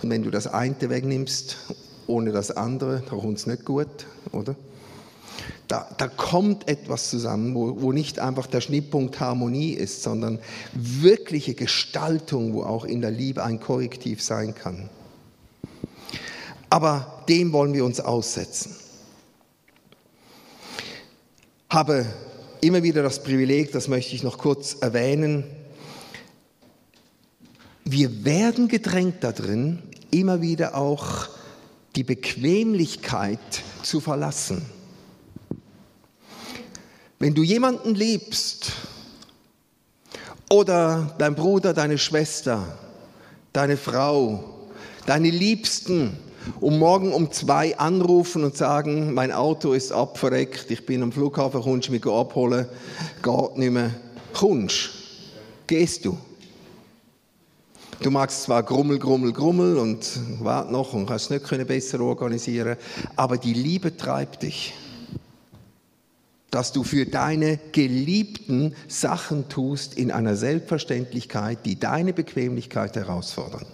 Und wenn du das eine wegnimmst, ohne das andere, kommt es nicht gut, oder? Da, da, kommt etwas zusammen, wo, wo nicht einfach der Schnittpunkt Harmonie ist, sondern wirkliche Gestaltung, wo auch in der Liebe ein Korrektiv sein kann. Aber dem wollen wir uns aussetzen. Habe immer wieder das Privileg, das möchte ich noch kurz erwähnen, wir werden gedrängt darin, immer wieder auch die Bequemlichkeit zu verlassen. Wenn du jemanden liebst oder dein Bruder, deine Schwester, deine Frau, deine Liebsten um morgen um zwei anrufen und sagen, mein Auto ist abverreckt, ich bin am Flughafen, kommst du mich abholen, geht nicht mehr, kommst, gehst du. Du magst zwar Grummel, Grummel, Grummel und wart noch und kannst es nicht besser organisieren, aber die Liebe treibt dich, dass du für deine Geliebten Sachen tust in einer Selbstverständlichkeit, die deine Bequemlichkeit herausfordern.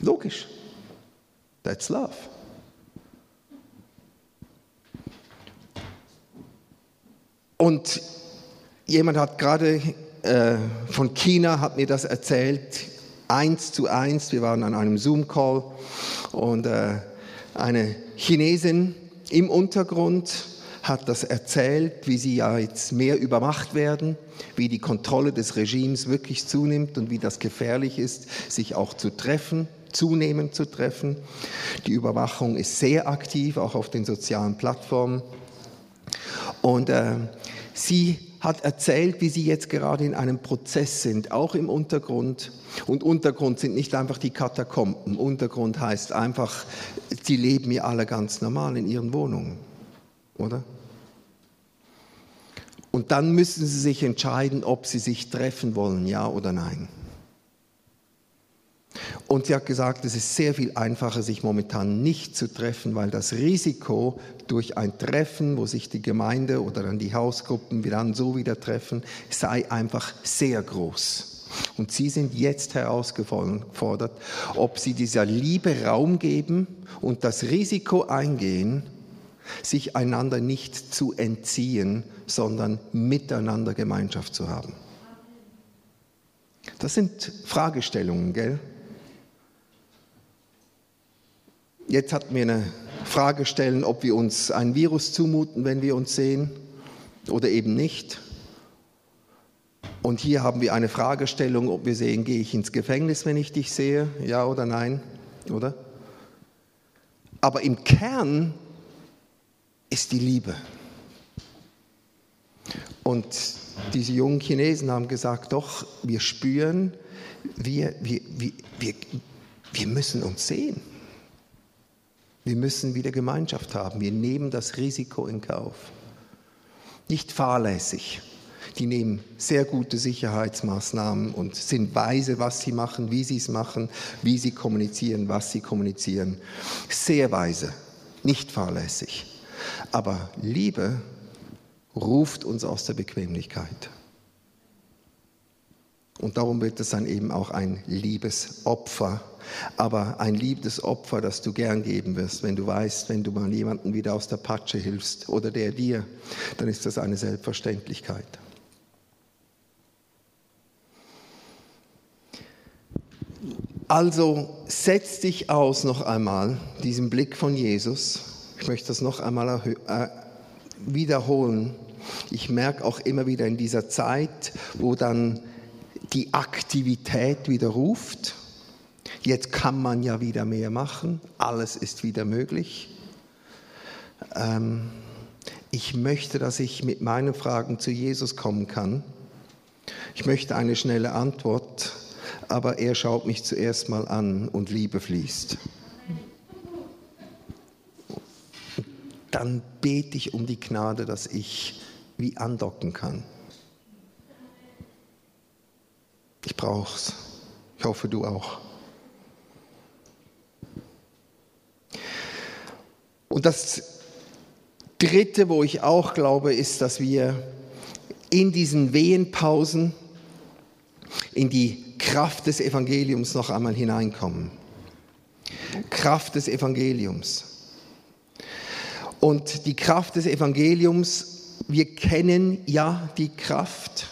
Logisch. That's love. Und jemand hat gerade äh, von China hat mir das erzählt, eins zu eins. Wir waren an einem Zoom-Call und äh, eine Chinesin im Untergrund hat das erzählt, wie sie ja jetzt mehr überwacht werden, wie die Kontrolle des Regimes wirklich zunimmt und wie das gefährlich ist, sich auch zu treffen zunehmend zu treffen. Die Überwachung ist sehr aktiv, auch auf den sozialen Plattformen. Und äh, sie hat erzählt, wie sie jetzt gerade in einem Prozess sind, auch im Untergrund. Und Untergrund sind nicht einfach die Katakomben. Untergrund heißt einfach, sie leben ja alle ganz normal in ihren Wohnungen, oder? Und dann müssen sie sich entscheiden, ob sie sich treffen wollen, ja oder nein. Und sie hat gesagt, es ist sehr viel einfacher, sich momentan nicht zu treffen, weil das Risiko durch ein Treffen, wo sich die Gemeinde oder dann die Hausgruppen dann so wieder treffen, sei einfach sehr groß. Und sie sind jetzt herausgefordert, ob sie dieser Liebe Raum geben und das Risiko eingehen, sich einander nicht zu entziehen, sondern miteinander Gemeinschaft zu haben. Das sind Fragestellungen, gell? Jetzt hatten wir eine Frage stellen, ob wir uns ein Virus zumuten, wenn wir uns sehen oder eben nicht. Und hier haben wir eine Fragestellung, ob wir sehen, gehe ich ins Gefängnis, wenn ich dich sehe, ja oder nein, oder? Aber im Kern ist die Liebe. Und diese jungen Chinesen haben gesagt, doch, wir spüren, wir, wir, wir, wir, wir müssen uns sehen. Wir müssen wieder Gemeinschaft haben. Wir nehmen das Risiko in Kauf. Nicht fahrlässig. Die nehmen sehr gute Sicherheitsmaßnahmen und sind weise, was sie machen, wie sie es machen, wie sie kommunizieren, was sie kommunizieren. Sehr weise, nicht fahrlässig. Aber Liebe ruft uns aus der Bequemlichkeit. Und darum wird es dann eben auch ein Liebesopfer aber ein liebes Opfer, das du gern geben wirst, wenn du weißt, wenn du mal jemandem wieder aus der Patsche hilfst oder der dir, dann ist das eine Selbstverständlichkeit. Also setz dich aus noch einmal, diesen Blick von Jesus. Ich möchte das noch einmal äh, wiederholen. Ich merke auch immer wieder in dieser Zeit, wo dann die Aktivität wieder ruft, Jetzt kann man ja wieder mehr machen, alles ist wieder möglich. Ähm, ich möchte, dass ich mit meinen Fragen zu Jesus kommen kann. Ich möchte eine schnelle Antwort, aber er schaut mich zuerst mal an und Liebe fließt. Dann bete ich um die Gnade, dass ich wie andocken kann. Ich brauche es. Ich hoffe, du auch. Und das Dritte, wo ich auch glaube, ist, dass wir in diesen Wehenpausen in die Kraft des Evangeliums noch einmal hineinkommen. Kraft des Evangeliums. Und die Kraft des Evangeliums, wir kennen ja die Kraft.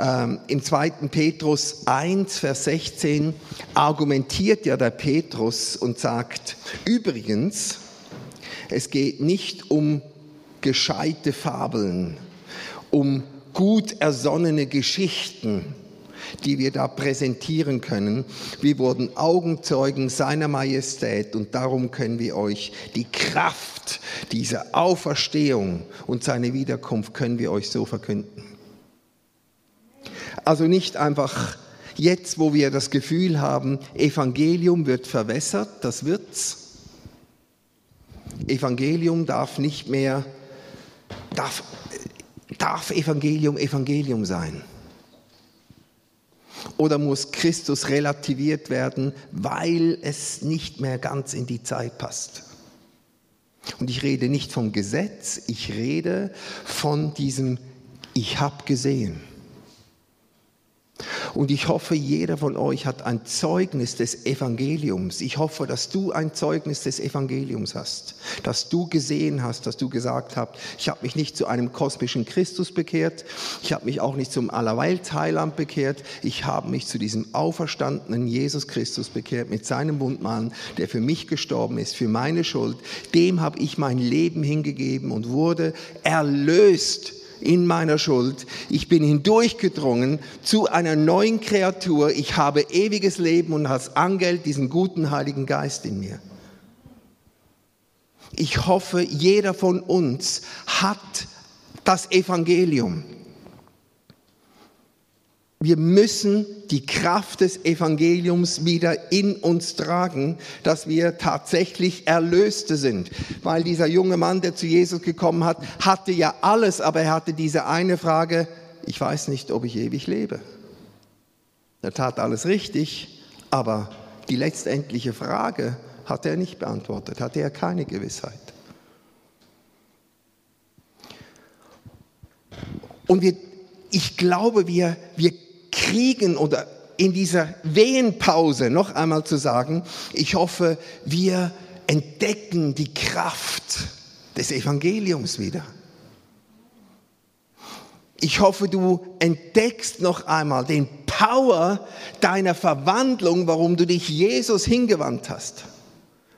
Ähm, Im 2. Petrus 1, Vers 16 argumentiert ja der Petrus und sagt, übrigens, es geht nicht um gescheite Fabeln, um gut ersonnene Geschichten, die wir da präsentieren können. Wir wurden Augenzeugen seiner Majestät und darum können wir euch die Kraft dieser Auferstehung und seine Wiederkunft können wir euch so verkünden. Also nicht einfach jetzt, wo wir das Gefühl haben, Evangelium wird verwässert, das wird's. Evangelium darf nicht mehr, darf, darf Evangelium Evangelium sein. Oder muss Christus relativiert werden, weil es nicht mehr ganz in die Zeit passt? Und ich rede nicht vom Gesetz, ich rede von diesem Ich habe gesehen. Und ich hoffe, jeder von euch hat ein Zeugnis des Evangeliums. Ich hoffe, dass du ein Zeugnis des Evangeliums hast, dass du gesehen hast, dass du gesagt hast, ich habe mich nicht zu einem kosmischen Christus bekehrt, ich habe mich auch nicht zum Allerweilsheiland bekehrt, ich habe mich zu diesem auferstandenen Jesus Christus bekehrt mit seinem Wundmann, der für mich gestorben ist, für meine Schuld. Dem habe ich mein Leben hingegeben und wurde erlöst in meiner Schuld. Ich bin hindurchgedrungen zu einer neuen Kreatur. Ich habe ewiges Leben und als Angeld diesen guten Heiligen Geist in mir. Ich hoffe, jeder von uns hat das Evangelium. Wir müssen die Kraft des Evangeliums wieder in uns tragen, dass wir tatsächlich Erlöste sind. Weil dieser junge Mann, der zu Jesus gekommen hat, hatte ja alles, aber er hatte diese eine Frage, ich weiß nicht, ob ich ewig lebe. Er tat alles richtig, aber die letztendliche Frage hatte er nicht beantwortet, hatte er keine Gewissheit. Und wir, ich glaube, wir, wir kriegen oder in dieser Wehenpause noch einmal zu sagen, ich hoffe, wir entdecken die Kraft des Evangeliums wieder. Ich hoffe, du entdeckst noch einmal den Power deiner Verwandlung, warum du dich Jesus hingewandt hast,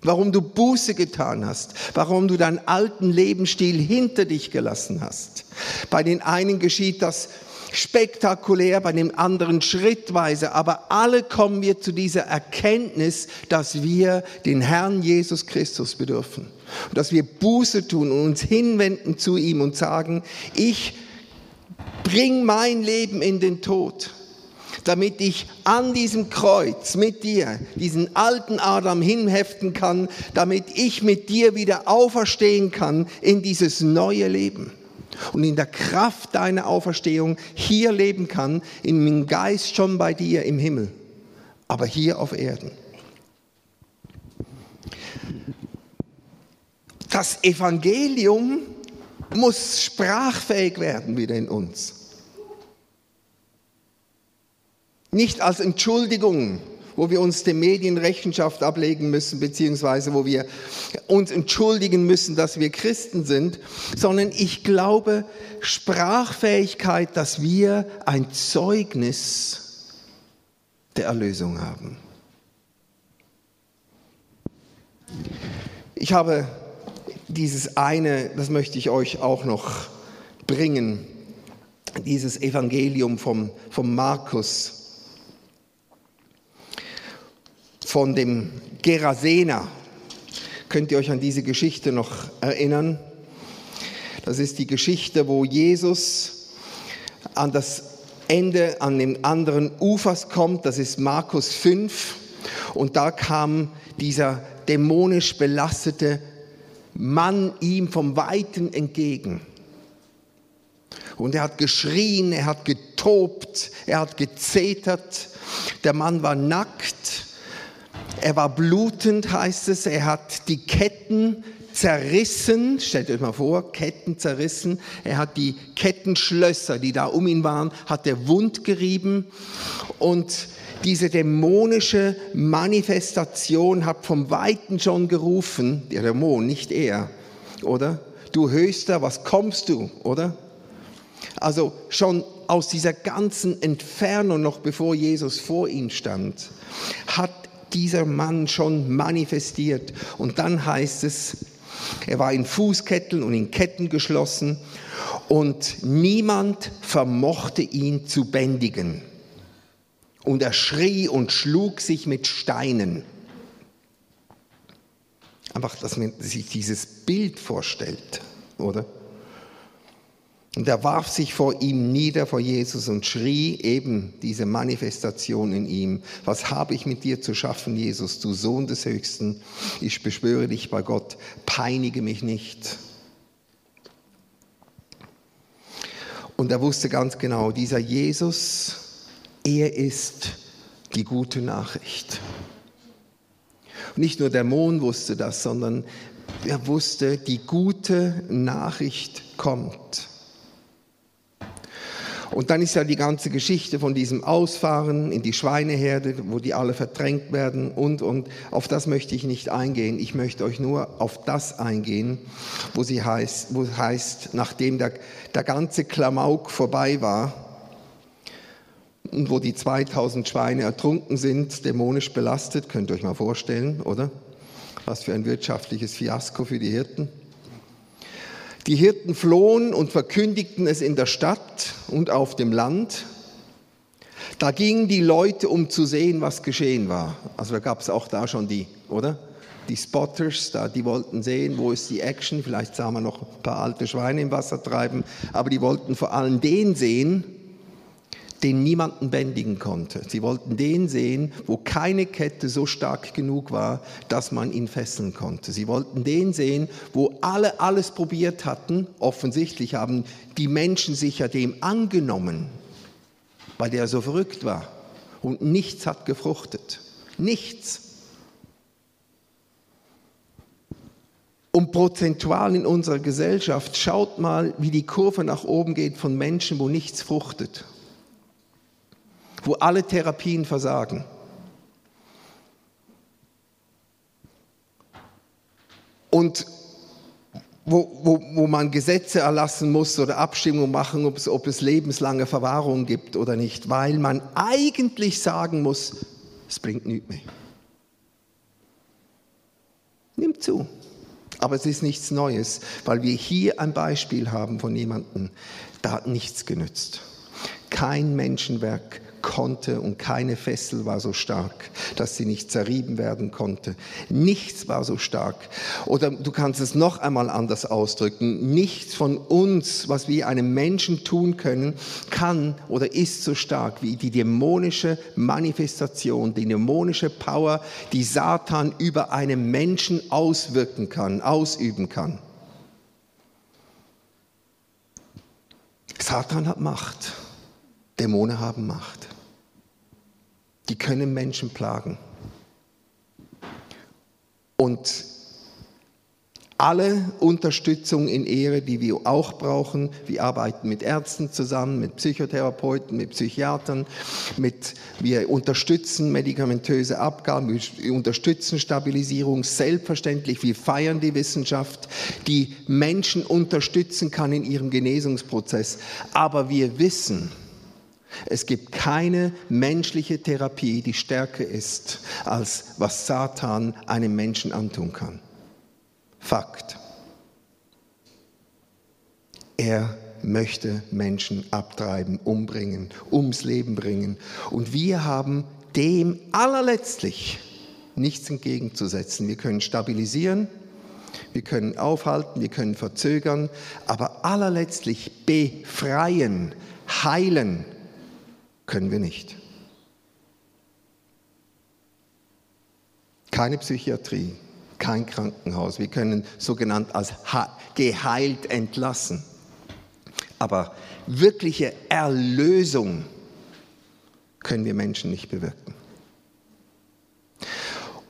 warum du Buße getan hast, warum du deinen alten Lebensstil hinter dich gelassen hast. Bei den einen geschieht das spektakulär, bei dem anderen schrittweise, aber alle kommen wir zu dieser Erkenntnis, dass wir den Herrn Jesus Christus bedürfen. Und dass wir Buße tun und uns hinwenden zu ihm und sagen, ich bring mein Leben in den Tod damit ich an diesem Kreuz mit dir diesen alten Adam hinheften kann, damit ich mit dir wieder auferstehen kann in dieses neue Leben und in der Kraft deiner Auferstehung hier leben kann, im Geist schon bei dir im Himmel, aber hier auf Erden. Das Evangelium muss sprachfähig werden wieder in uns. Nicht als Entschuldigung wo wir uns den Medien Rechenschaft ablegen müssen, beziehungsweise wo wir uns entschuldigen müssen, dass wir Christen sind, sondern ich glaube Sprachfähigkeit, dass wir ein Zeugnis der Erlösung haben. Ich habe dieses eine, das möchte ich euch auch noch bringen, dieses Evangelium vom, vom Markus von dem Gerasener. Könnt ihr euch an diese Geschichte noch erinnern? Das ist die Geschichte, wo Jesus an das Ende, an den anderen Ufers kommt. Das ist Markus 5. Und da kam dieser dämonisch belastete Mann ihm vom Weiten entgegen. Und er hat geschrien, er hat getobt, er hat gezetert. Der Mann war nackt er war blutend, heißt es. Er hat die Ketten zerrissen. Stellt euch mal vor, Ketten zerrissen. Er hat die Kettenschlösser, die da um ihn waren, hat er wund gerieben. Und diese dämonische Manifestation hat vom Weiten schon gerufen, der Dämon, nicht er, oder? Du Höchster, was kommst du, oder? Also schon aus dieser ganzen Entfernung, noch bevor Jesus vor ihm stand, hat dieser Mann schon manifestiert. Und dann heißt es, er war in Fußketteln und in Ketten geschlossen und niemand vermochte ihn zu bändigen. Und er schrie und schlug sich mit Steinen. Einfach, dass man sich dieses Bild vorstellt, oder? Und er warf sich vor ihm nieder, vor Jesus, und schrie eben diese Manifestation in ihm. Was habe ich mit dir zu schaffen, Jesus, du Sohn des Höchsten? Ich beschwöre dich bei Gott, peinige mich nicht. Und er wusste ganz genau, dieser Jesus, er ist die gute Nachricht. nicht nur der Mond wusste das, sondern er wusste, die gute Nachricht kommt. Und dann ist ja die ganze Geschichte von diesem Ausfahren in die Schweineherde, wo die alle verdrängt werden und, und. Auf das möchte ich nicht eingehen. Ich möchte euch nur auf das eingehen, wo sie heißt, wo heißt, nachdem der, der ganze Klamauk vorbei war, und wo die 2000 Schweine ertrunken sind, dämonisch belastet, könnt ihr euch mal vorstellen, oder? Was für ein wirtschaftliches Fiasko für die Hirten. Die Hirten flohen und verkündigten es in der Stadt und auf dem Land. Da gingen die Leute, um zu sehen, was geschehen war. Also da gab es auch da schon die, oder? Die Spotters, da, die wollten sehen, wo ist die Action. Vielleicht sahen wir noch ein paar alte Schweine im Wasser treiben. Aber die wollten vor allem den sehen, den niemanden bändigen konnte. Sie wollten den sehen, wo keine Kette so stark genug war, dass man ihn fesseln konnte. Sie wollten den sehen, wo alle alles probiert hatten. Offensichtlich haben die Menschen sich ja dem angenommen, weil der so verrückt war. Und nichts hat gefruchtet. Nichts. Und prozentual in unserer Gesellschaft, schaut mal, wie die Kurve nach oben geht von Menschen, wo nichts fruchtet wo alle Therapien versagen. Und wo, wo, wo man Gesetze erlassen muss oder Abstimmungen machen, ob es, ob es lebenslange Verwahrung gibt oder nicht, weil man eigentlich sagen muss, es bringt nichts mehr. Nimmt zu. Aber es ist nichts Neues, weil wir hier ein Beispiel haben von jemandem, da hat nichts genützt. Kein Menschenwerk konnte und keine Fessel war so stark, dass sie nicht zerrieben werden konnte. Nichts war so stark. Oder du kannst es noch einmal anders ausdrücken. Nichts von uns, was wir einem Menschen tun können, kann oder ist so stark wie die dämonische Manifestation, die dämonische Power, die Satan über einen Menschen auswirken kann, ausüben kann. Satan hat Macht. Dämonen haben Macht die können Menschen plagen. Und alle Unterstützung in Ehre, die wir auch brauchen. Wir arbeiten mit Ärzten zusammen, mit Psychotherapeuten, mit Psychiatern, mit, wir unterstützen medikamentöse Abgaben, wir unterstützen Stabilisierung. Selbstverständlich, wir feiern die Wissenschaft, die Menschen unterstützen kann in ihrem Genesungsprozess. Aber wir wissen, es gibt keine menschliche Therapie, die stärker ist, als was Satan einem Menschen antun kann. Fakt. Er möchte Menschen abtreiben, umbringen, ums Leben bringen. Und wir haben dem allerletztlich nichts entgegenzusetzen. Wir können stabilisieren, wir können aufhalten, wir können verzögern, aber allerletztlich befreien, heilen können wir nicht. Keine Psychiatrie, kein Krankenhaus. Wir können sogenannt als geheilt entlassen. Aber wirkliche Erlösung können wir Menschen nicht bewirken.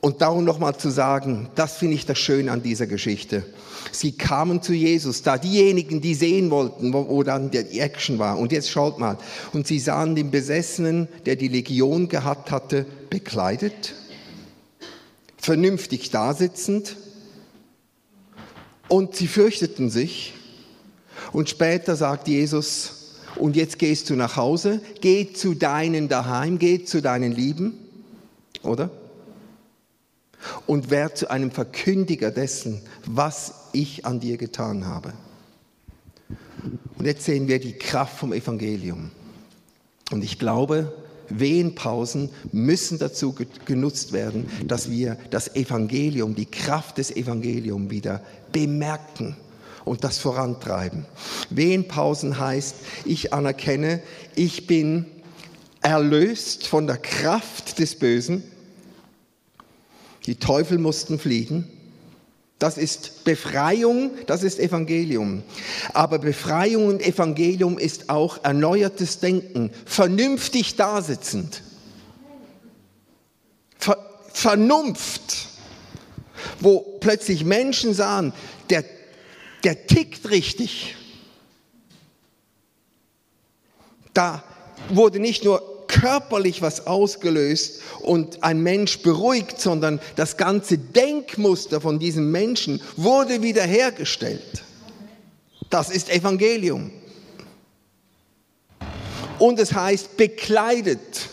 Und darum nochmal zu sagen, das finde ich das Schöne an dieser Geschichte. Sie kamen zu Jesus, da diejenigen, die sehen wollten, wo, wo dann die Action war. Und jetzt schaut mal. Und sie sahen den Besessenen, der die Legion gehabt hatte, bekleidet, vernünftig dasitzend. Und sie fürchteten sich. Und später sagt Jesus, und jetzt gehst du nach Hause, geh zu deinen daheim, geh zu deinen Lieben, oder? Und werd zu einem Verkündiger dessen, was ich an dir getan habe. Und jetzt sehen wir die Kraft vom Evangelium. Und ich glaube, Wehenpausen müssen dazu genutzt werden, dass wir das Evangelium, die Kraft des Evangeliums wieder bemerken und das vorantreiben. Wehenpausen heißt, ich anerkenne, ich bin erlöst von der Kraft des Bösen. Die Teufel mussten fliegen. Das ist Befreiung, das ist Evangelium. Aber Befreiung und Evangelium ist auch erneuertes Denken, vernünftig dasitzend. Ver Vernunft, wo plötzlich Menschen sahen, der, der tickt richtig. Da wurde nicht nur körperlich was ausgelöst und ein Mensch beruhigt, sondern das ganze Denkmuster von diesem Menschen wurde wiederhergestellt. Das ist Evangelium. Und es heißt bekleidet.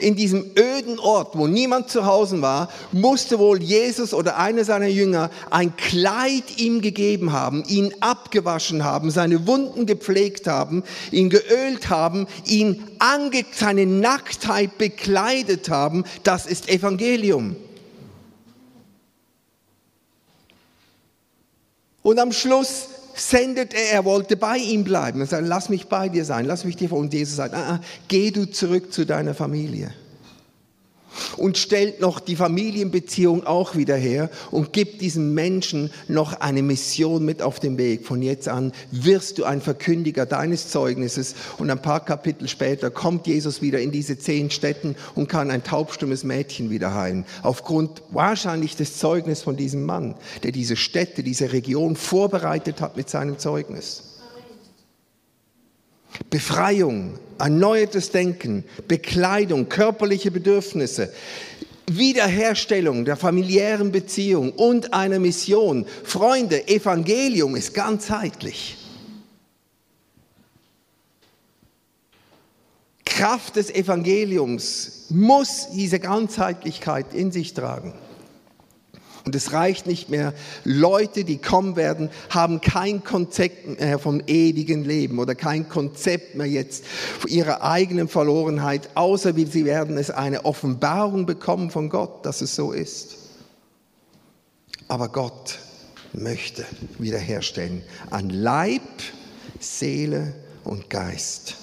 In diesem öden Ort, wo niemand zu Hause war, musste wohl Jesus oder einer seiner Jünger ein Kleid ihm gegeben haben, ihn abgewaschen haben, seine Wunden gepflegt haben, ihn geölt haben, ihn ange seine Nacktheit bekleidet haben. Das ist Evangelium. Und am Schluss sendet er, er wollte bei ihm bleiben. Er sagt, lass mich bei dir sein, lass mich dir vor. Und Jesus sagt, ah, ah, geh du zurück zu deiner Familie und stellt noch die Familienbeziehung auch wieder her und gibt diesem Menschen noch eine Mission mit auf den Weg. Von jetzt an wirst du ein Verkündiger deines Zeugnisses und ein paar Kapitel später kommt Jesus wieder in diese zehn Städten und kann ein taubstummes Mädchen wieder heilen. Aufgrund wahrscheinlich des Zeugnisses von diesem Mann, der diese Städte, diese Region vorbereitet hat mit seinem Zeugnis. Befreiung, erneuertes Denken, Bekleidung, körperliche Bedürfnisse, Wiederherstellung der familiären Beziehung und einer Mission. Freunde, Evangelium ist ganzheitlich. Kraft des Evangeliums muss diese Ganzheitlichkeit in sich tragen. Und es reicht nicht mehr. Leute, die kommen werden, haben kein Konzept mehr vom ewigen Leben oder kein Konzept mehr jetzt ihrer eigenen Verlorenheit, außer wie sie werden es eine Offenbarung bekommen von Gott, dass es so ist. Aber Gott möchte wiederherstellen an Leib, Seele und Geist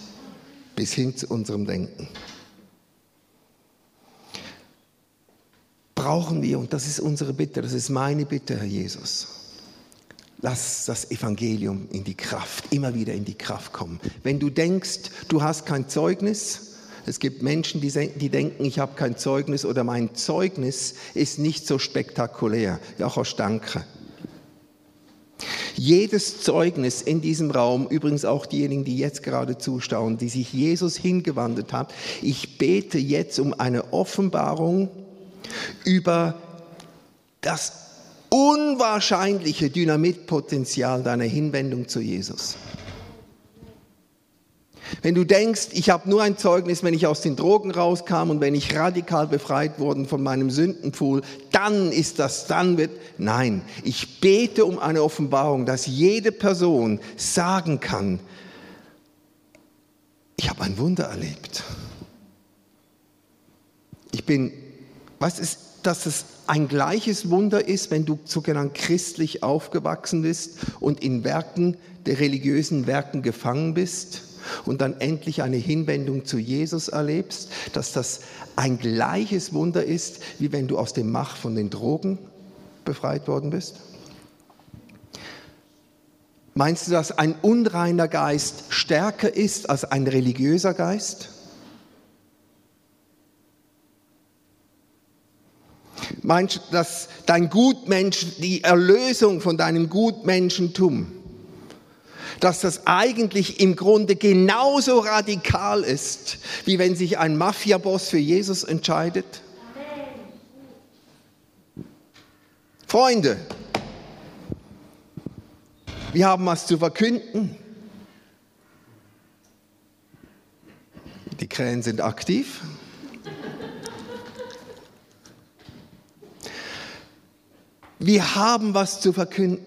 bis hin zu unserem Denken. Brauchen wir, und das ist unsere Bitte, das ist meine Bitte, Herr Jesus. Lass das Evangelium in die Kraft, immer wieder in die Kraft kommen. Wenn du denkst, du hast kein Zeugnis, es gibt Menschen, die, die denken, ich habe kein Zeugnis oder mein Zeugnis ist nicht so spektakulär. Auch danke. Jedes Zeugnis in diesem Raum, übrigens auch diejenigen, die jetzt gerade zuschauen, die sich Jesus hingewandelt haben, ich bete jetzt um eine Offenbarung über das unwahrscheinliche Dynamitpotenzial deiner Hinwendung zu Jesus. Wenn du denkst, ich habe nur ein Zeugnis, wenn ich aus den Drogen rauskam und wenn ich radikal befreit worden von meinem Sündenpfuhl, dann ist das, dann wird, nein, ich bete um eine Offenbarung, dass jede Person sagen kann, ich habe ein Wunder erlebt. Ich bin was ist, dass es ein gleiches Wunder ist, wenn du sogenannt christlich aufgewachsen bist und in Werken, der religiösen Werken gefangen bist und dann endlich eine Hinwendung zu Jesus erlebst, dass das ein gleiches Wunder ist, wie wenn du aus dem Mach von den Drogen befreit worden bist? Meinst du, dass ein unreiner Geist stärker ist als ein religiöser Geist? dass dein Gutmensch, die Erlösung von deinem Gutmenschentum, dass das eigentlich im Grunde genauso radikal ist, wie wenn sich ein Mafiaboss für Jesus entscheidet? Freunde, wir haben was zu verkünden. Die Krähen sind aktiv. Wir haben was zu verkünden.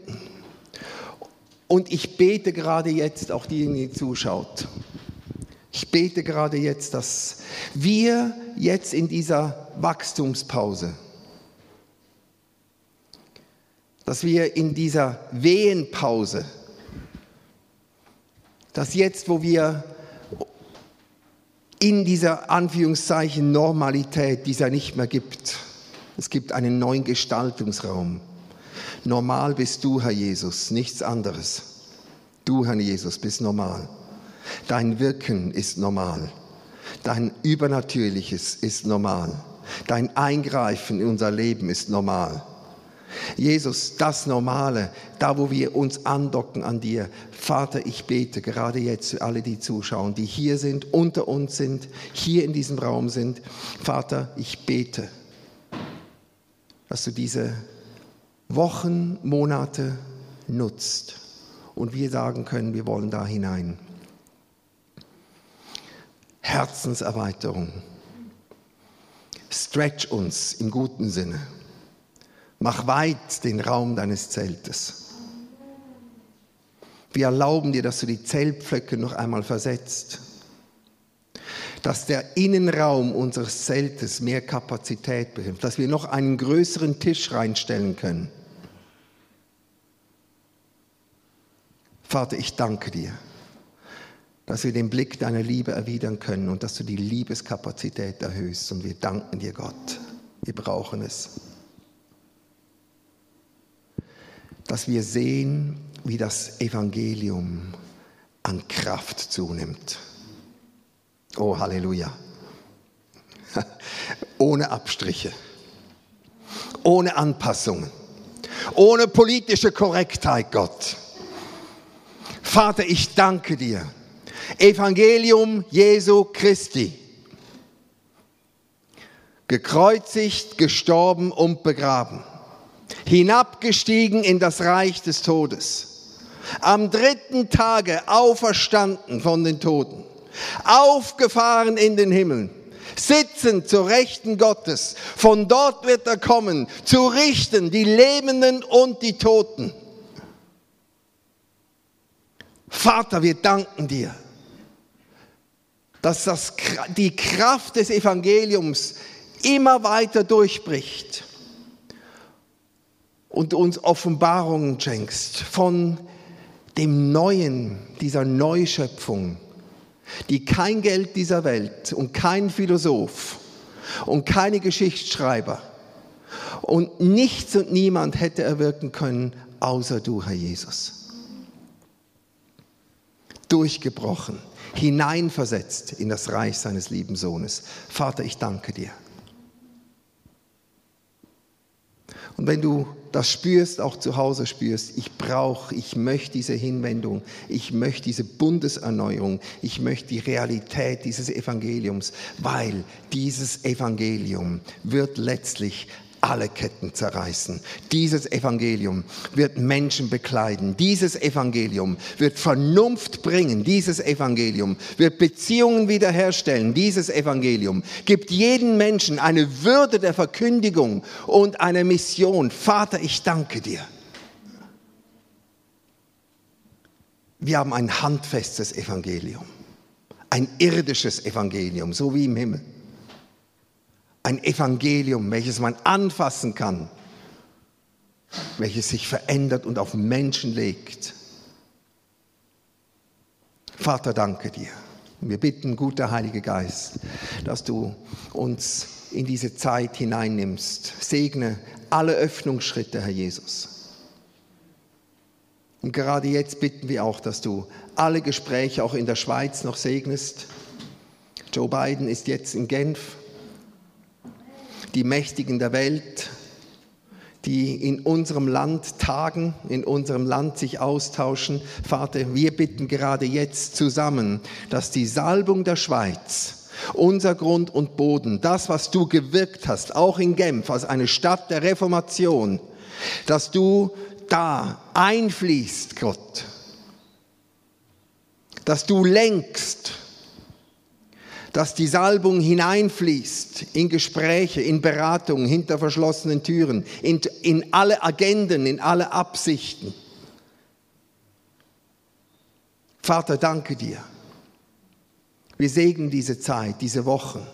Und ich bete gerade jetzt, auch diejenigen, die zuschaut, ich bete gerade jetzt, dass wir jetzt in dieser Wachstumspause, dass wir in dieser Wehenpause, dass jetzt, wo wir in dieser Anführungszeichen Normalität, die es ja nicht mehr gibt, es gibt einen neuen Gestaltungsraum. Normal bist du, Herr Jesus, nichts anderes. Du, Herr Jesus, bist normal. Dein Wirken ist normal. Dein Übernatürliches ist normal. Dein Eingreifen in unser Leben ist normal. Jesus, das Normale, da wo wir uns andocken an dir. Vater, ich bete gerade jetzt für alle, die zuschauen, die hier sind, unter uns sind, hier in diesem Raum sind. Vater, ich bete, dass du diese Wochen, Monate nutzt und wir sagen können, wir wollen da hinein. Herzenserweiterung. Stretch uns im guten Sinne. Mach weit den Raum deines Zeltes. Wir erlauben dir, dass du die Zeltpflöcke noch einmal versetzt dass der Innenraum unseres Zeltes mehr Kapazität bekommt, dass wir noch einen größeren Tisch reinstellen können. Vater, ich danke dir, dass wir den Blick deiner Liebe erwidern können und dass du die Liebeskapazität erhöhst. Und wir danken dir, Gott. Wir brauchen es. Dass wir sehen, wie das Evangelium an Kraft zunimmt. Oh, Halleluja. Ohne Abstriche, ohne Anpassungen, ohne politische Korrektheit, Gott. Vater, ich danke dir. Evangelium Jesu Christi. Gekreuzigt, gestorben und begraben. Hinabgestiegen in das Reich des Todes. Am dritten Tage auferstanden von den Toten aufgefahren in den Himmel, sitzend zur Rechten Gottes. Von dort wird er kommen, zu richten die Lebenden und die Toten. Vater, wir danken dir, dass das, die Kraft des Evangeliums immer weiter durchbricht und uns Offenbarungen schenkst von dem Neuen, dieser Neuschöpfung die kein Geld dieser Welt und kein Philosoph und keine Geschichtsschreiber und nichts und niemand hätte erwirken können, außer du, Herr Jesus. Durchgebrochen, hineinversetzt in das Reich seines lieben Sohnes. Vater, ich danke dir. Und wenn du das spürst, auch zu Hause spürst, ich brauche, ich möchte diese Hinwendung, ich möchte diese Bundeserneuerung, ich möchte die Realität dieses Evangeliums, weil dieses Evangelium wird letztlich alle Ketten zerreißen. Dieses Evangelium wird Menschen bekleiden. Dieses Evangelium wird Vernunft bringen. Dieses Evangelium wird Beziehungen wiederherstellen. Dieses Evangelium gibt jedem Menschen eine Würde der Verkündigung und eine Mission. Vater, ich danke dir. Wir haben ein handfestes Evangelium, ein irdisches Evangelium, so wie im Himmel ein Evangelium, welches man anfassen kann, welches sich verändert und auf Menschen legt. Vater, danke dir. Wir bitten, guter Heiliger Geist, dass du uns in diese Zeit hineinnimmst. Segne alle Öffnungsschritte, Herr Jesus. Und gerade jetzt bitten wir auch, dass du alle Gespräche auch in der Schweiz noch segnest. Joe Biden ist jetzt in Genf die Mächtigen der Welt, die in unserem Land tagen, in unserem Land sich austauschen. Vater, wir bitten gerade jetzt zusammen, dass die Salbung der Schweiz, unser Grund und Boden, das, was du gewirkt hast, auch in Genf als eine Stadt der Reformation, dass du da einfließt, Gott, dass du lenkst, dass die Salbung hineinfließt in Gespräche, in Beratungen, hinter verschlossenen Türen, in, in alle Agenden, in alle Absichten. Vater, danke dir. Wir segnen diese Zeit, diese Wochen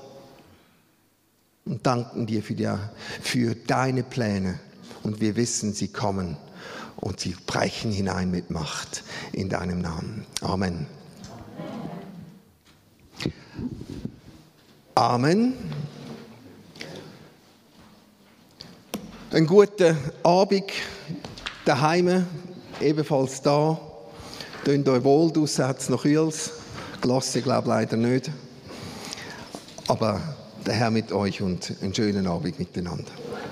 und danken dir für, die, für deine Pläne. Und wir wissen, sie kommen und sie brechen hinein mit Macht in deinem Namen. Amen. Amen. Einen guten Abend daheim, ebenfalls da. Tönt euch wohl, draussen hat es noch Kühls. Gelassen, glaube leider nicht. Aber der Herr mit euch und einen schönen Abend miteinander.